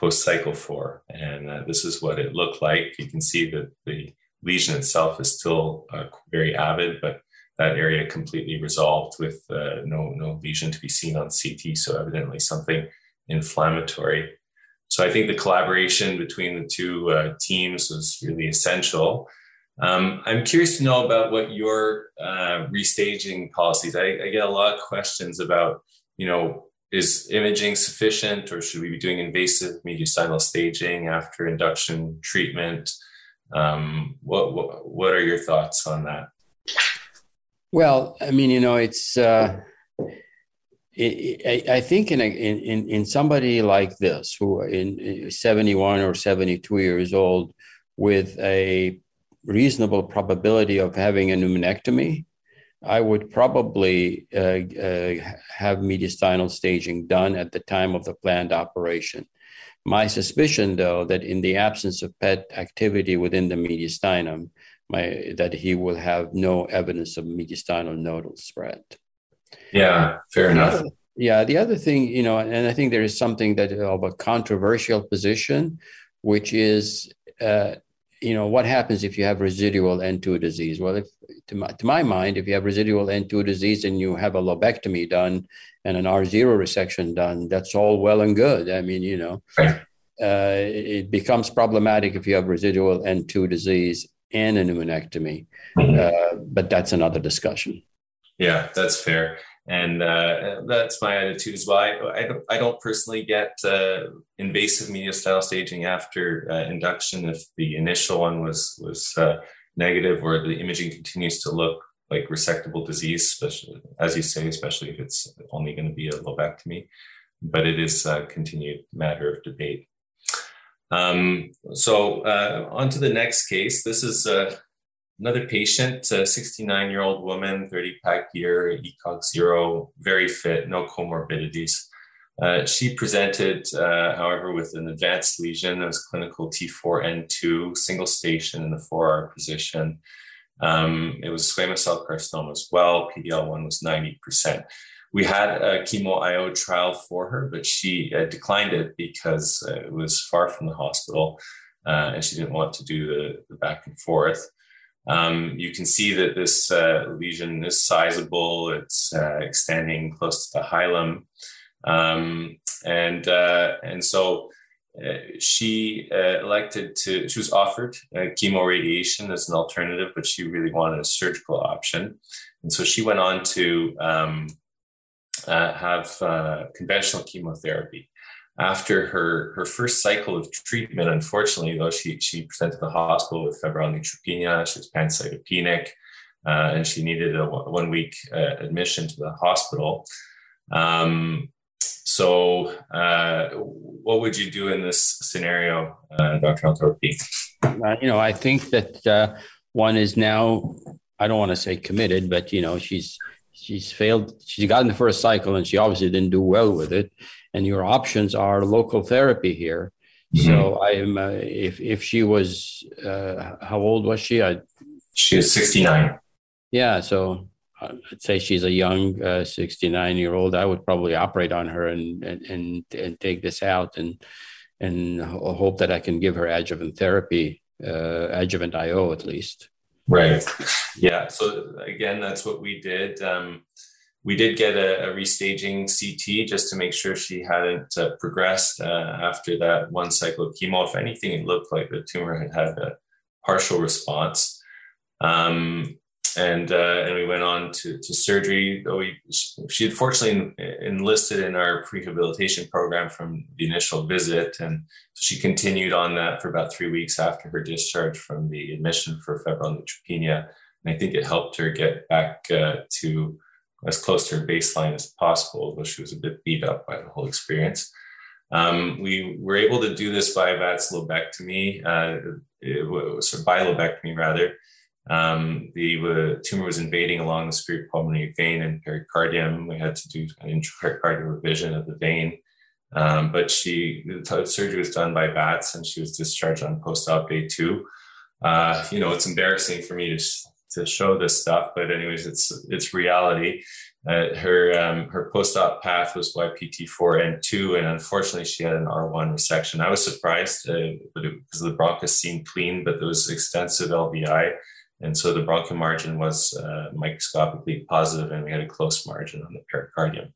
S2: post cycle four, and uh, this is what it looked like. You can see that the lesion itself is still uh, very avid, but that area completely resolved with uh, no no lesion to be seen on CT. So evidently something inflammatory. So I think the collaboration between the two uh, teams was really essential. Um, I'm curious to know about what your uh, restaging policies. I, I, get a lot of questions about, you know, is imaging sufficient, or should we be doing invasive mediastinal staging after induction treatment? Um, what, what, what are your thoughts on that?
S3: Well, I mean, you know, it's. Uh, I, think in, a, in in somebody like this, who in 71 or 72 years old, with a reasonable probability of having a pneumonectomy, I would probably uh, uh, have mediastinal staging done at the time of the planned operation. My suspicion, though, that in the absence of PET activity within the mediastinum, my, that he will have no evidence of mediastinal nodal spread.
S2: Yeah, fair enough.
S3: Yeah, the other thing, you know, and I think there is something that of a controversial position, which is uh, you know, what happens if you have residual N2 disease? Well, if to my, to my mind, if you have residual N2 disease and you have a lobectomy done and an R0 resection done, that's all well and good. I mean, you know, uh, it becomes problematic if you have residual N2 disease and a pneumonectomy, mm-hmm. uh, but that's another discussion.
S2: Yeah, that's fair and uh, that's my attitude as well. I, I, don't, I don't personally get uh, invasive mediastinal staging after uh, induction if the initial one was was uh, negative or the imaging continues to look like resectable disease, especially as you say, especially if it's only going to be a lobectomy. But it is a continued matter of debate. Um, so uh, on to the next case. This is uh, Another patient, a 69 year old woman, 30 pack year, ECOG zero, very fit, no comorbidities. Uh, she presented, uh, however, with an advanced lesion. It was clinical T4N2, single station in the 4R position. Um, it was squamous cell carcinoma as well. PDL1 was 90%. We had a chemo IO trial for her, but she uh, declined it because uh, it was far from the hospital uh, and she didn't want to do the, the back and forth. Um, you can see that this uh, lesion is sizable. It's uh, extending close to the hilum, um, and uh, and so uh, she uh, elected to. She was offered uh, chemo radiation as an alternative, but she really wanted a surgical option, and so she went on to um, have conventional chemotherapy after her, her first cycle of treatment, unfortunately, though, she, she presented to the hospital with febrile neutropenia. She was pancytopenic, uh, and she needed a one week uh, admission to the hospital. Um, so, uh, what would you do in this scenario, uh, Dr. Altorki?
S3: Uh, you know, I think that uh, one is now, I don't want to say committed, but, you know, she's she's failed. She's gotten the first cycle and she obviously didn't do well with it and your options are local therapy here. Mm-hmm. So I am. Uh, if if she was, uh, how old was she? I,
S2: she was sixty nine.
S3: Yeah, so I'd say she's a young uh, sixty nine year old. I would probably operate on her and and and, and take this out and and hope that I can give her adjuvant therapy, uh, adjuvant IO at least.
S2: Right. Yeah. So again, that's what we did. Um, we did get a, a, restaging CT just to make sure she hadn't uh, progressed uh, after that one cycle of chemo. If anything, it looked like the tumor had had a partial response. Um, and uh, and we went on to, to surgery. Though we, she had fortunately enlisted in our rehabilitation program from the initial visit, and she continued on that for about three weeks after her discharge from the admission for febrile neutropenia. And I think it helped her get back uh, to as close to her baseline as possible, though she was a bit beat up by the whole experience. Um, we were able to do this by VATS lobectomy, uh, it or by lobectomy rather. Um, the uh, tumor was invading along the superior pulmonary vein and pericardium. We had to do an intrapericardial revision of the vein. Um, but she, the surgery was done by VATS and she was discharged on post-op day two. uh, you know, it's embarrassing for me to to show this stuff, but anyways, it's it's reality. Uh, her um, her post-op path was YPT4 and 2, and unfortunately, she had an R1 resection. I was surprised uh, because the bronchus seemed clean, but there was extensive LVI, and so the bronchial margin was uh, microscopically positive, and we had a close margin on the pericardium.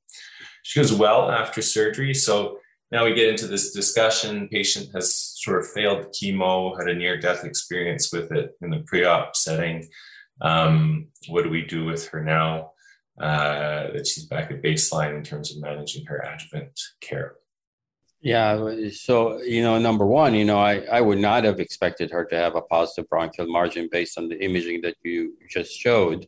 S2: She goes well after surgery, so now we get into this discussion. Patient has sort of failed chemo, had a near-death experience with it in the pre-op setting. Um, what do we do with her now uh, that she's back at baseline in terms of managing her adjuvant care?
S3: Yeah, so you know, number one, you know, I, I would not have expected her to have a positive bronchial margin based on the imaging that you just showed,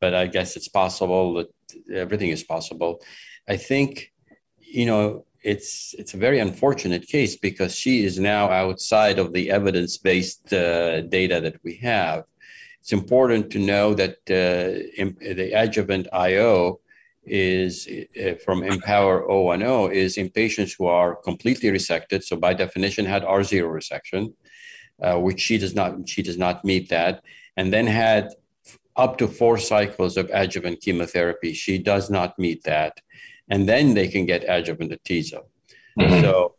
S3: but I guess it's possible that everything is possible. I think, you know, it's it's a very unfortunate case because she is now outside of the evidence based uh, data that we have. It's important to know that uh, the adjuvant IO is uh, from IMpower 010 is in patients who are completely resected. So by definition, had R0 resection, uh, which she does not she does not meet that, and then had up to four cycles of adjuvant chemotherapy. She does not meet that, and then they can get adjuvant atezo. Mm-hmm. So,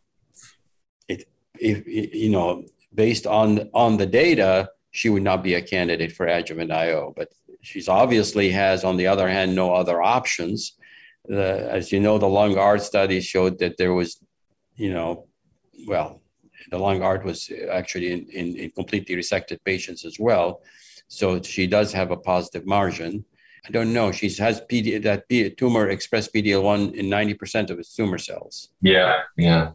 S3: it, if you know, based on on the data, she would not be a candidate for adjuvant IO. But she's obviously has, on the other hand, no other options. as you know, the LUNG-ART study showed that there was, you know, well, the LUNG-ART was actually in, in, in completely resected patients as well. So she does have a positive margin. I don't know. She has PD, that tumor expressed PD-L1 in 90% of its tumor cells.
S2: Yeah, yeah.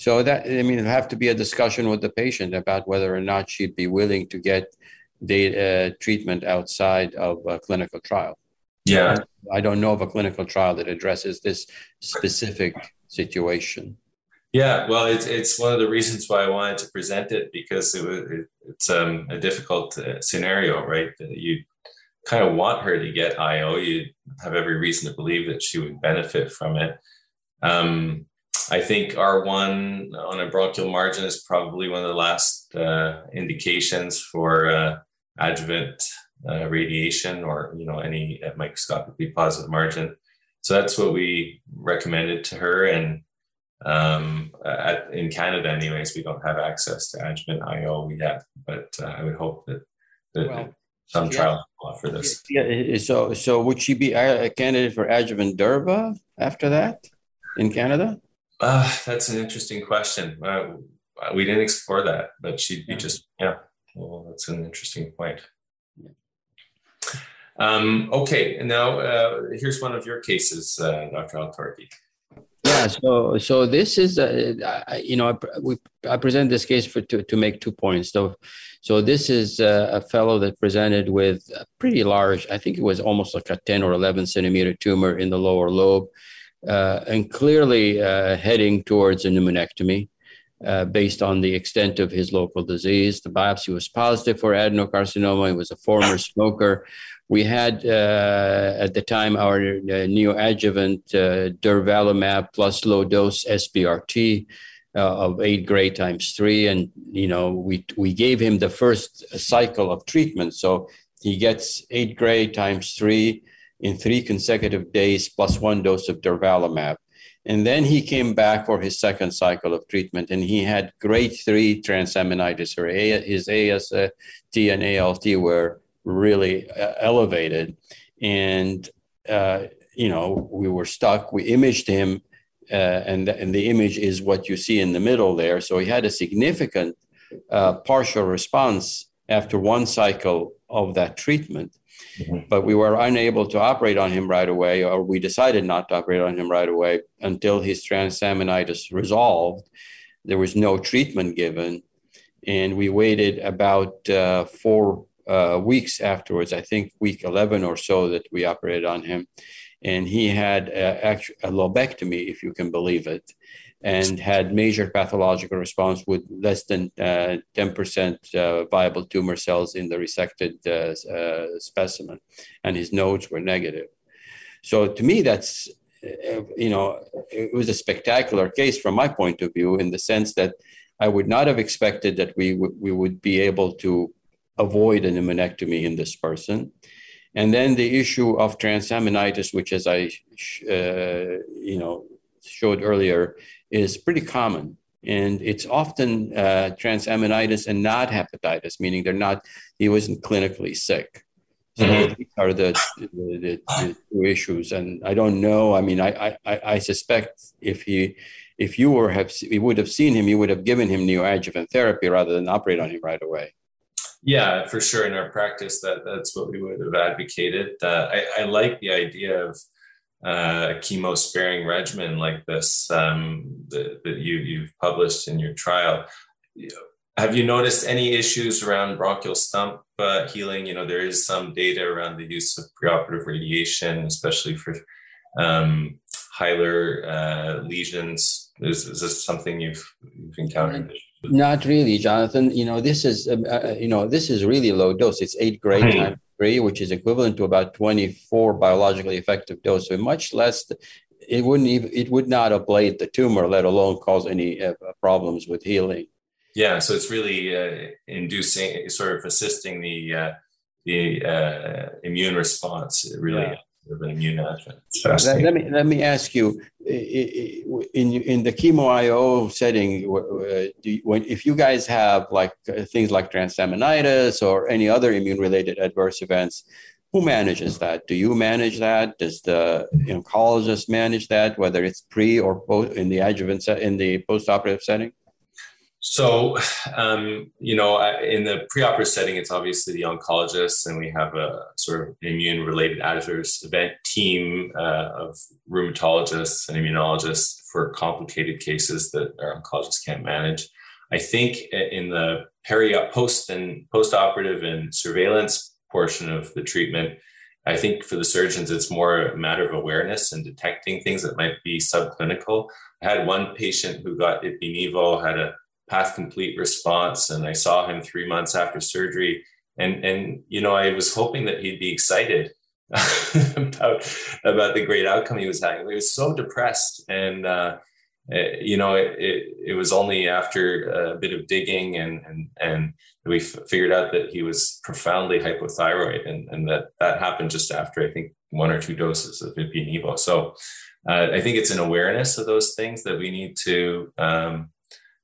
S3: So that I mean, it have to be a discussion with the patient about whether or not she'd be willing to get the uh, treatment outside of a clinical trial.
S2: Yeah,
S3: I don't know of a clinical trial that addresses this specific situation.
S2: Yeah, well, it's it's one of the reasons why I wanted to present it because it was it, it's um, a difficult uh, scenario, right? You kind of want her to get IO. You have every reason to believe that she would benefit from it. Um, I think R1 on a bronchial margin is probably one of the last uh, indications for uh, adjuvant uh, radiation or you know any microscopically positive margin. So that's what we recommended to her. And um, at, in Canada, anyways, we don't have access to adjuvant IO yet, but uh, I would hope that, that well, some yeah. trial will offer this.
S3: Yeah, so so would she be a candidate for adjuvant Durva after that in Canada?
S2: Uh, that's an interesting question. Uh, we didn't explore that, but she'd be just, yeah, well, that's an interesting point. Um, okay, and now uh, here's one of your cases, uh, Dr. Altorki.
S3: Yeah, so so this is, uh, you know, I, we, I present this case for to, to make two points. So, so this is uh, a fellow that presented with a pretty large, I think it was almost like a 10 or 11 centimeter tumor in the lower lobe uh, and clearly uh, heading towards a pneumonectomy. Uh, based on the extent of his local disease. The biopsy was positive for adenocarcinoma. He was a former smoker. We had uh, at the time our uh, neoadjuvant uh, durvalumab plus low dose SBRT of eight gray times three, and you know we we gave him the first cycle of treatment. So he gets eight gray times three in three consecutive days plus one dose of durvalumab. And then he came back for his second cycle of treatment, and he had grade three transaminitis, or his AST and ALT were really uh, elevated. And, uh, you know, we were stuck. We imaged him, uh, and, and the image is what you see in the middle there. So he had a significant uh, partial response after one cycle of that treatment. Mm-hmm. But we were unable to operate on him right away, or we decided not to operate on him right away until his transaminitis resolved. There was no treatment given. And we waited about uh, four uh, weeks afterwards, I think week 11 or so, that we operated on him. And he had a, a lobectomy, if you can believe it and had major pathological response with less than uh, 10% uh, viable tumor cells in the resected uh, uh, specimen, and his nodes were negative. So to me, that's uh, you know, it was a spectacular case from my point of view, in the sense that I would not have expected that we w- we would be able to avoid an pneumonectomy in this person. And then the issue of transaminitis, which, as I uh, you know showed earlier, is pretty common, and it's often uh, transaminitis and not hepatitis, meaning they're not. He wasn't clinically sick. So mm-hmm. these are the, the, the, two issues, and I don't know. I mean, I, I I suspect if he if you were have you would have seen him, you would have given him neoadjuvant therapy rather than operate on him right away.
S2: Yeah, for sure. In our practice, that that's what we would have advocated. Uh, I, I like the idea of uh, a chemo sparing regimen like this um, that, that, you you've published in your trial. Have you noticed any issues around bronchial stump uh, healing? You know, there is some data around the use of preoperative radiation, especially for um, hilar uh, lesions. Is, is this something you've, you've encountered?
S3: Not really, Jonathan. You know, this is um, uh, uh, you know this is really low dose. It's eight gray right. Three, which is equivalent to about twenty four biologically effective dose. So much less. It wouldn't even. It would not ablate the tumor, let alone cause any uh, problems with healing.
S2: Yeah, so it's really uh, inducing, sort of assisting the uh, the uh, immune response. Really. Yeah of an immune adjuvant.
S3: Let, let, me let me ask you in in the chemo IO setting, you, when if you guys have like uh, things like transaminitis or any other immune related adverse events, who manages that? Do you manage that? Does the oncologist manage that? Whether it's pre or post in the adjuvant set, in the postoperative setting?
S2: So, [SIGHS] um, you know, in the preoperative setting, it's obviously the oncologist, and we have a sort of immune related adverse event team uh, of rheumatologists and immunologists for complicated cases that our oncologists can't manage. I think in the peri post and post operative and surveillance portion of the treatment, I think for the surgeons, it's more a matter of awareness and detecting things that might be subclinical. I had one patient who got ipi-nivo, had a path complete response. And I saw him three months after surgery. And, and you know, I was hoping that he'd be excited [LAUGHS] about, about the great outcome he was having. He was so depressed. And, uh, it, you know, it, it, it, was only after a bit of digging and, and, and we f- figured out that he was profoundly hypothyroid and, and that that happened just after, I think, one or two doses of ipi-nivo. So uh, I think it's an awareness of those things that we need to um,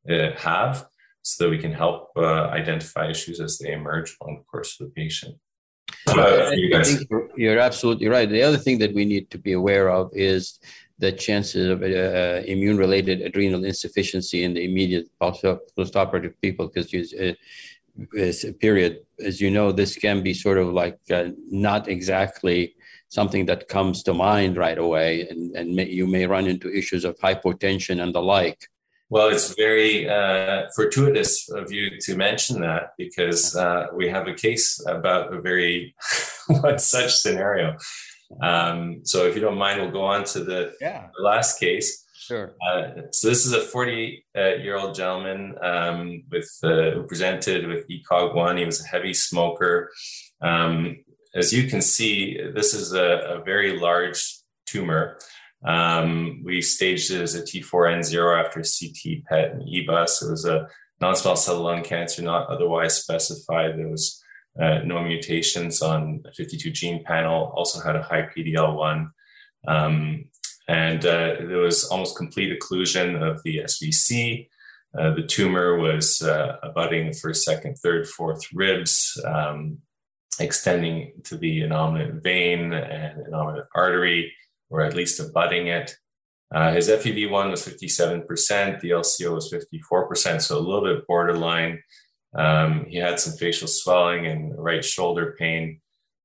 S2: have so that we can help uh, identify issues as they emerge on the course of the patient.
S3: Uh, you you're, you're, absolutely right. The other thing that we need to be aware of is the chances of uh, immune related adrenal insufficiency in the immediate postoperative people because uh, a period, as you know, this can be sort of like uh, not exactly something that comes to mind right away, and, and may, you may run into issues of hypotension and the like.
S2: Well, it's very uh, fortuitous of you to mention that because uh, we have a case about a very [LAUGHS] one such scenario. Um, so, if you don't mind, we'll go on to the, yeah. the last case.
S3: Sure.
S2: Uh, so, this is a 40 year old gentleman um, with uh, who presented with ECOG one. He was a heavy smoker. Um, as you can see, this is a, a very large tumor. Um, we staged it as a T4N0 after CT, PET, and EBUS. It was a non-small cell lung cancer not otherwise specified. There was uh, no mutations on a 52 gene panel, also had a high PDL1. Um, and uh, there was almost complete occlusion of the SVC. Uh, the tumor was uh, abutting the first, second, third, fourth ribs, um, extending to the innominate vein and innominate artery or at least abutting it. Uh, his FEV1 was 57%, the LCO was 54%, so a little bit borderline. Um, he had some facial swelling and right shoulder pain.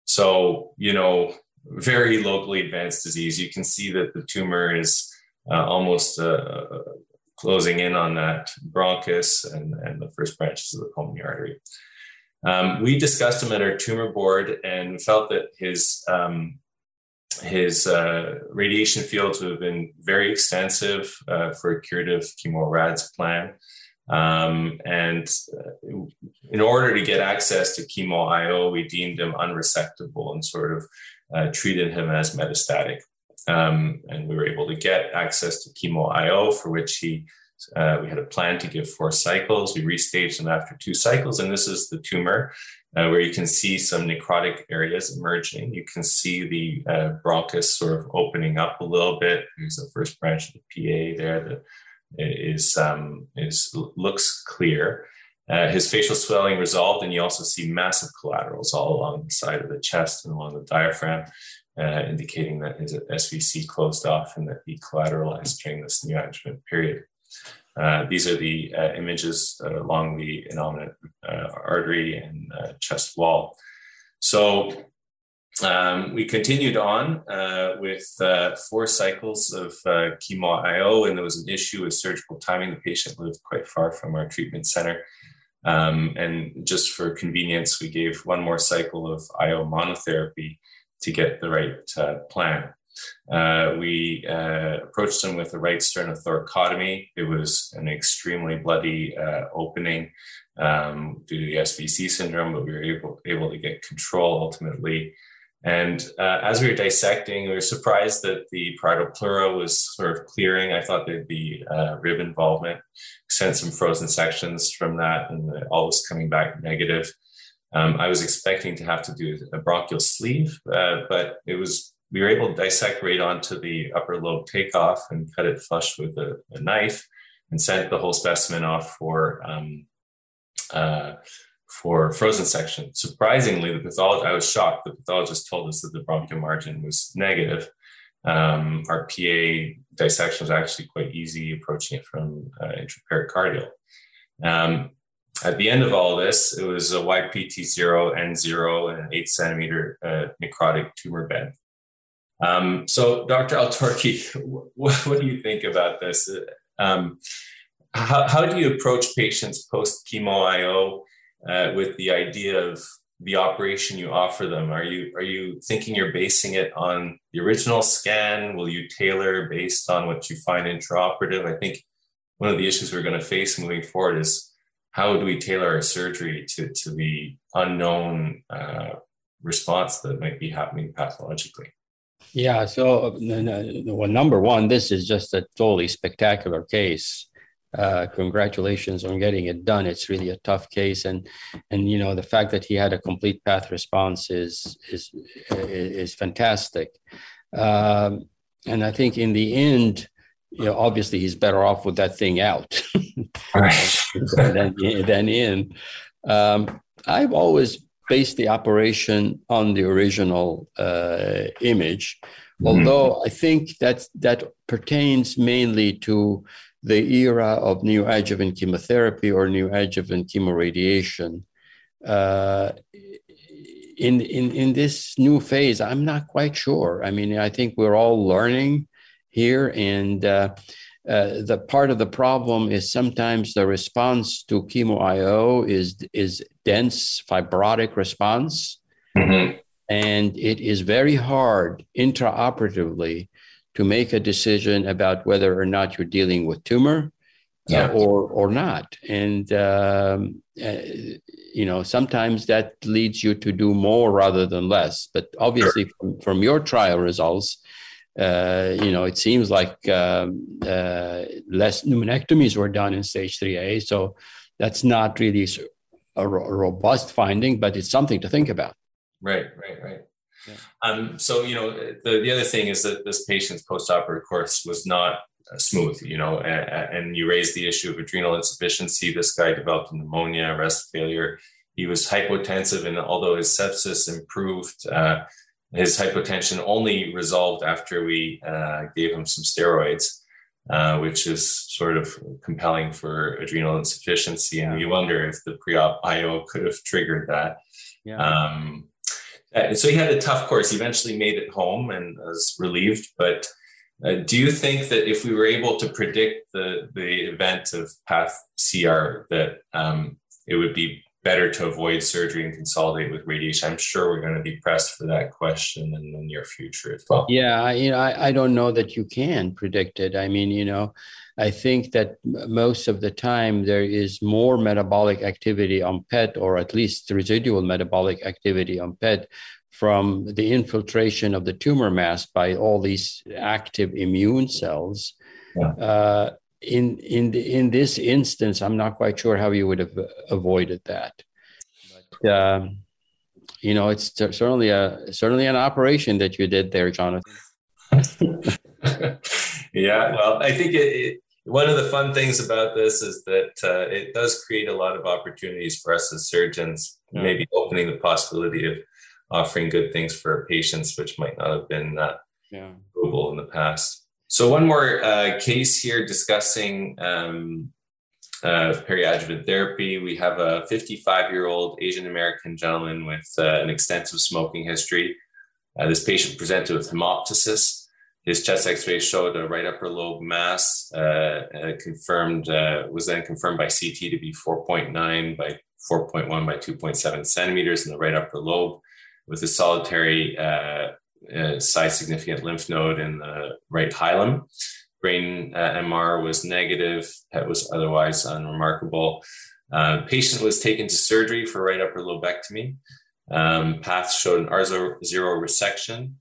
S2: So, you know, very locally advanced disease. You can see that the tumor is uh, almost uh, closing in on that bronchus and, and the first branches of the pulmonary artery. Um, we discussed him at our tumor board and felt that his um, his uh, radiation fields would have been very extensive uh, for a curative chemo RADS plan. Um, and uh, in order to get access to chemo IO, we deemed him unresectable and sort of uh, treated him as metastatic. Um, and we were able to get access to chemo IO, for which he Uh, we had a plan to give four cycles. We restaged him after two cycles, and this is the tumor uh, where you can see some necrotic areas emerging. You can see the uh, bronchus sort of opening up a little bit. There's the first branch of the PA there that is um, is looks clear. Uh, his facial swelling resolved, and you also see massive collaterals all along the side of the chest and along the diaphragm, uh, indicating that his SVC closed off and that he collateralized during this neoadjuvant period. Uh, these are the uh, images uh, along the innominate uh, artery and chest wall. So um, we continued on uh, with uh, four cycles of uh, chemo IO, and there was an issue with surgical timing. The patient lived quite far from our treatment center. Um, and just for convenience, we gave one more cycle of IO monotherapy to get the right plan. Uh, we uh, approached him with a right sternothoracotomy. It was an extremely bloody uh, opening um, due to the SVC syndrome, but we were able, able to get control ultimately. And uh, as we were dissecting, we were surprised that the parietal pleura was sort of clearing. I thought there'd be uh, rib involvement. Sent some frozen sections from that, and all was coming back negative. Um, I was expecting to have to do a bronchial sleeve, uh, but it was we were able to dissect right onto the upper lobe takeoff and cut it flush with a, a knife and sent the whole specimen off for um, uh, for frozen section. Surprisingly, the pathologist, I was shocked. The pathologist told us that the bronchial margin was negative. Um, our PA dissection was actually quite easy, approaching it from uh, intrapericardial. Um, at the end of all this, it was a YPT0, N0, and an eight centimeter uh, necrotic tumor bed. Um, so, Dr. Altorki, [LAUGHS] what, what, do you think about this? Um, how, how, do you approach patients post chemo IO uh, with the idea of the operation you offer them? Are you are you thinking you're basing it on the original scan? Will you tailor based on what you find intraoperative? I think one of the issues we're going to face moving forward is how do we tailor our surgery to to the unknown uh, response that might be happening pathologically?
S3: Yeah. So, well, number one, this is just a totally spectacular case. Uh, congratulations on getting it done. It's really a tough case, and and you know the fact that he had a complete path response is is is fantastic. Um, and I think in the end, you know, obviously he's better off with that thing out [LAUGHS] than, than in. Um, I've always based the operation on the original uh, image, mm-hmm. although I think that that pertains mainly to the era of new neoadjuvant chemotherapy or neoadjuvant chemoradiation. Uh, in, in, in this new phase, I'm not quite sure. I mean, I think we're all learning here, and uh, uh, the part of the problem is sometimes the response to chemo IO is is dense fibrotic response, mm-hmm. and it is very hard intraoperatively to make a decision about whether or not you're dealing with tumor uh, yeah. uh, or or not. And um, uh, you know sometimes that leads you to do more rather than less. But obviously, sure. from, from your trial results uh, you know, it seems like um, uh, less pneumonectomies were done in stage 3A. So that's not really a, ro- robust finding, but it's something to think about.
S2: Right, right, right. Yeah. Um, so, you know, the, the other thing is that this patient's postoperative course was not uh, smooth, you know, and, and you raised the issue of adrenal insufficiency. This guy developed pneumonia, rest failure. He was hypotensive, and although his sepsis improved, uh, his hypotension only resolved after we uh, gave him some steroids, uh, which is sort of compelling for adrenal insufficiency. And you wonder if the pre-op IO could have triggered that. Yeah. Um, so he had a tough course. He eventually made it home and was relieved. But uh, do you think that if we were able to predict the the event of path CR, that um, it would be better to avoid surgery and consolidate with radiation? I'm sure we're going to be pressed for that question in the near future as well.
S3: Yeah, you know, I, I don't know that you can predict it. I mean, you know, I think that most of the time there is more metabolic activity on PET, or at least residual metabolic activity on PET from the infiltration of the tumor mass by all these active immune cells. Yeah. Uh, in in in this instance, I'm not quite sure how you would have avoided that. But, um, you know, it's certainly a certainly an operation that you did there, Jonathan. [LAUGHS]
S2: yeah, well, I think it, it, one of the fun things about this is that uh, it does create a lot of opportunities for us as surgeons, yeah. maybe opening the possibility of offering good things for patients, which might not have been uh, yeah. doable in the past. So, one more uh, case here discussing um, uh, periadjuvant therapy. We have a 55 year old Asian American gentleman with uh, an extensive smoking history. Uh, this patient presented with hemoptysis. His chest X-ray showed a right upper lobe mass. Uh, confirmed uh, was then confirmed by CT to be 4.9 by 4.1 by 2.7 centimeters in the right upper lobe, with a solitary uh, size significant lymph node in the right hilum brain uh, MR was negative. PET was otherwise unremarkable. Uh, patient was taken to surgery for right upper lobectomy. Um, path showed an R0 resection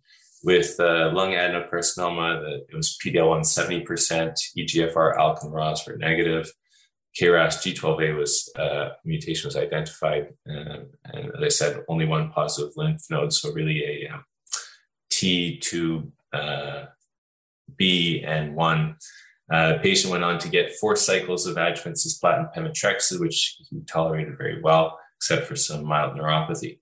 S2: with uh, lung adenocarcinoma. That it was PD-L1 70%, EGFR, ALK, and ROS were negative. KRAS G12A was uh, mutation was identified, uh, and as I said, only one positive lymph node, so really a um, T2 uh, B and one. Uh, patient went on to get four cycles of adjuvant cisplatin pemetrexed, which he tolerated very well, except for some mild neuropathy.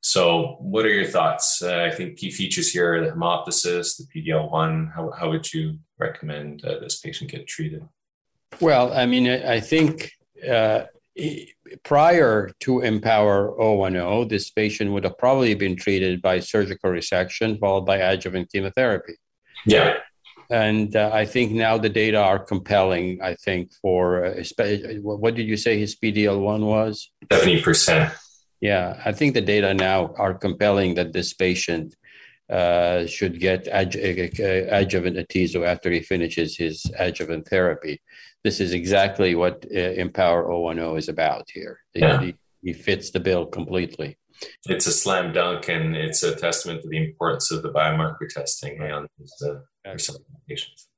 S2: So, what are your thoughts? Uh, I think key features here are the hemoptysis, the PD-L1. How, how would you recommend uh, this patient get treated?
S3: Well, I mean, I think uh, prior to IMpower 010, this patient would have probably been treated by surgical resection followed by adjuvant chemotherapy.
S2: Yeah
S3: and uh, I think now the data are compelling. I think for uh, what did you say his PDL one was?
S2: Seventy percent.
S3: Yeah, I think the data now are compelling that this patient uh, should get adj- uh, uh, adjuvant atezo after he finishes his adjuvant therapy. This is exactly what uh, IMpower 010 is about here. Yeah. He, he fits the bill completely
S2: it's a slam dunk and it's a testament to the importance of the biomarker testing on uh, patients.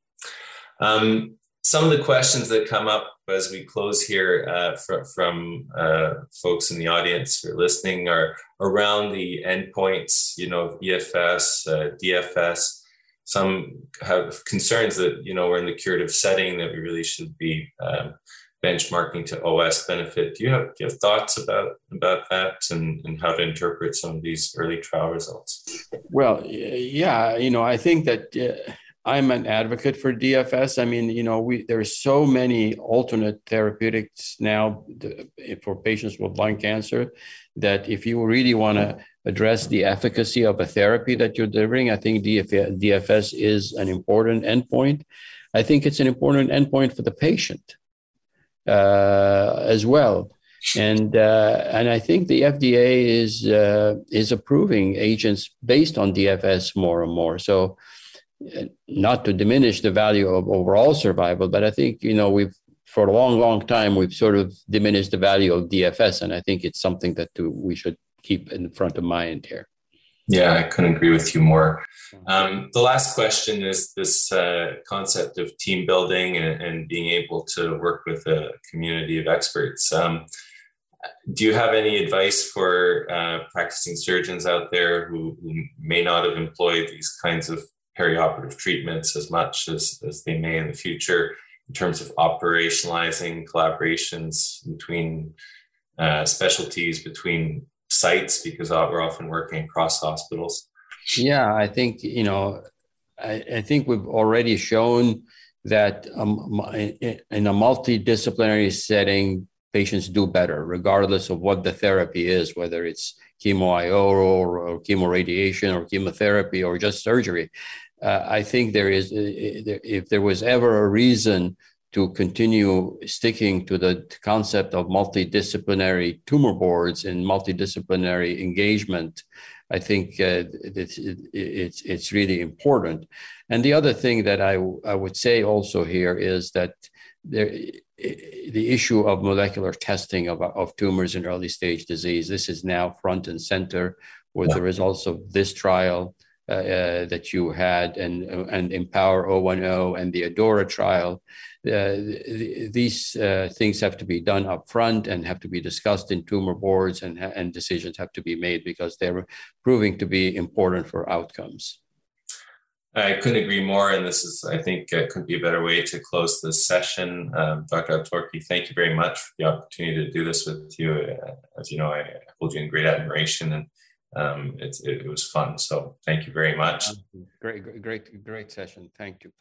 S2: Um, some of the questions that come up as we close here uh, from, from uh, folks in the audience who are listening are around the endpoints, you know, EFS, uh, DFS. Some have concerns that, you know, we're in the curative setting, that we really should be um, benchmarking to OS benefit. Do you have, do you have thoughts about about that and, and how to interpret some of these early trial results?
S3: Well, yeah, you know, I think that uh, I'm an advocate for DFS. I mean, you know, we there's so many alternate therapeutics now for patients with lung cancer that if you really want to address the efficacy of a therapy that you're delivering, I think DFS is an important endpoint. I think it's an important endpoint for the patient uh, as well. And uh, and I think the FDA is uh, is approving agents based on DFS more and more. So, not to diminish the value of overall survival, but I think you know we've for a long, long time we've sort of diminished the value of DFS, and I think it's something that we should keep in front of mind here.
S2: Yeah, I couldn't agree with you more. Um, the last question is this uh, concept of team building and, and, being able to work with a community of experts. Um, do you have any advice for uh, practicing surgeons out there who, who, may not have employed these kinds of perioperative treatments as much as, as they may in the future in terms of operationalizing collaborations between uh, specialties, between sites because we're often working across hospitals?
S3: Yeah, I think you know, I, I think we've already shown that um, in a multidisciplinary setting, patients do better, regardless of what the therapy is, whether it's chemo IO or, or chemoradiation or chemotherapy or just surgery. Uh, I think there is, if there was ever a reason to continue sticking to the concept of multidisciplinary tumor boards and multidisciplinary engagement, I think uh, it's, it's, it's really important. And the other thing that I, I would say also here is that there, the issue of molecular testing of, of tumors in early stage disease, this is now front and center with yeah. the results of this trial. Uh, uh, that you had and and IMpower 010 and the ADAURA trial uh, these uh, things have to be done up front and have to be discussed in tumor boards and, and decisions have to be made because they're proving to be important for outcomes.
S2: I couldn't agree more. And this is, I think, uh, couldn't be a better way to close this session. Um, Dr. Altorki, thank you very much for the opportunity to do this with you. Uh, as you know, I hold you in great admiration and um, it, it, was fun. So thank you very much.
S3: Great, great, great session. Thank you.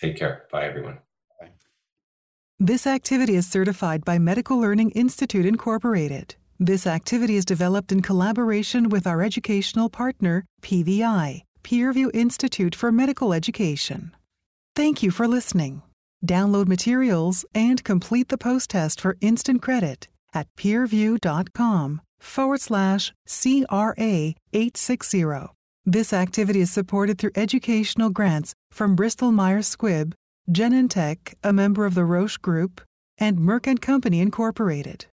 S2: Take care. Bye, everyone.
S1: This activity is certified by Medical Learning Institute Incorporated. This activity is developed in collaboration with our educational partner, PVI, Peerview Institute for Medical Education. Thank you for listening. Download materials and complete the post test for instant credit at peerview.com forward slash CRA 860. This activity is supported through educational grants from Bristol Myers Squibb, Genentech, a member of the Roche Group, and Merck & Company Incorporated.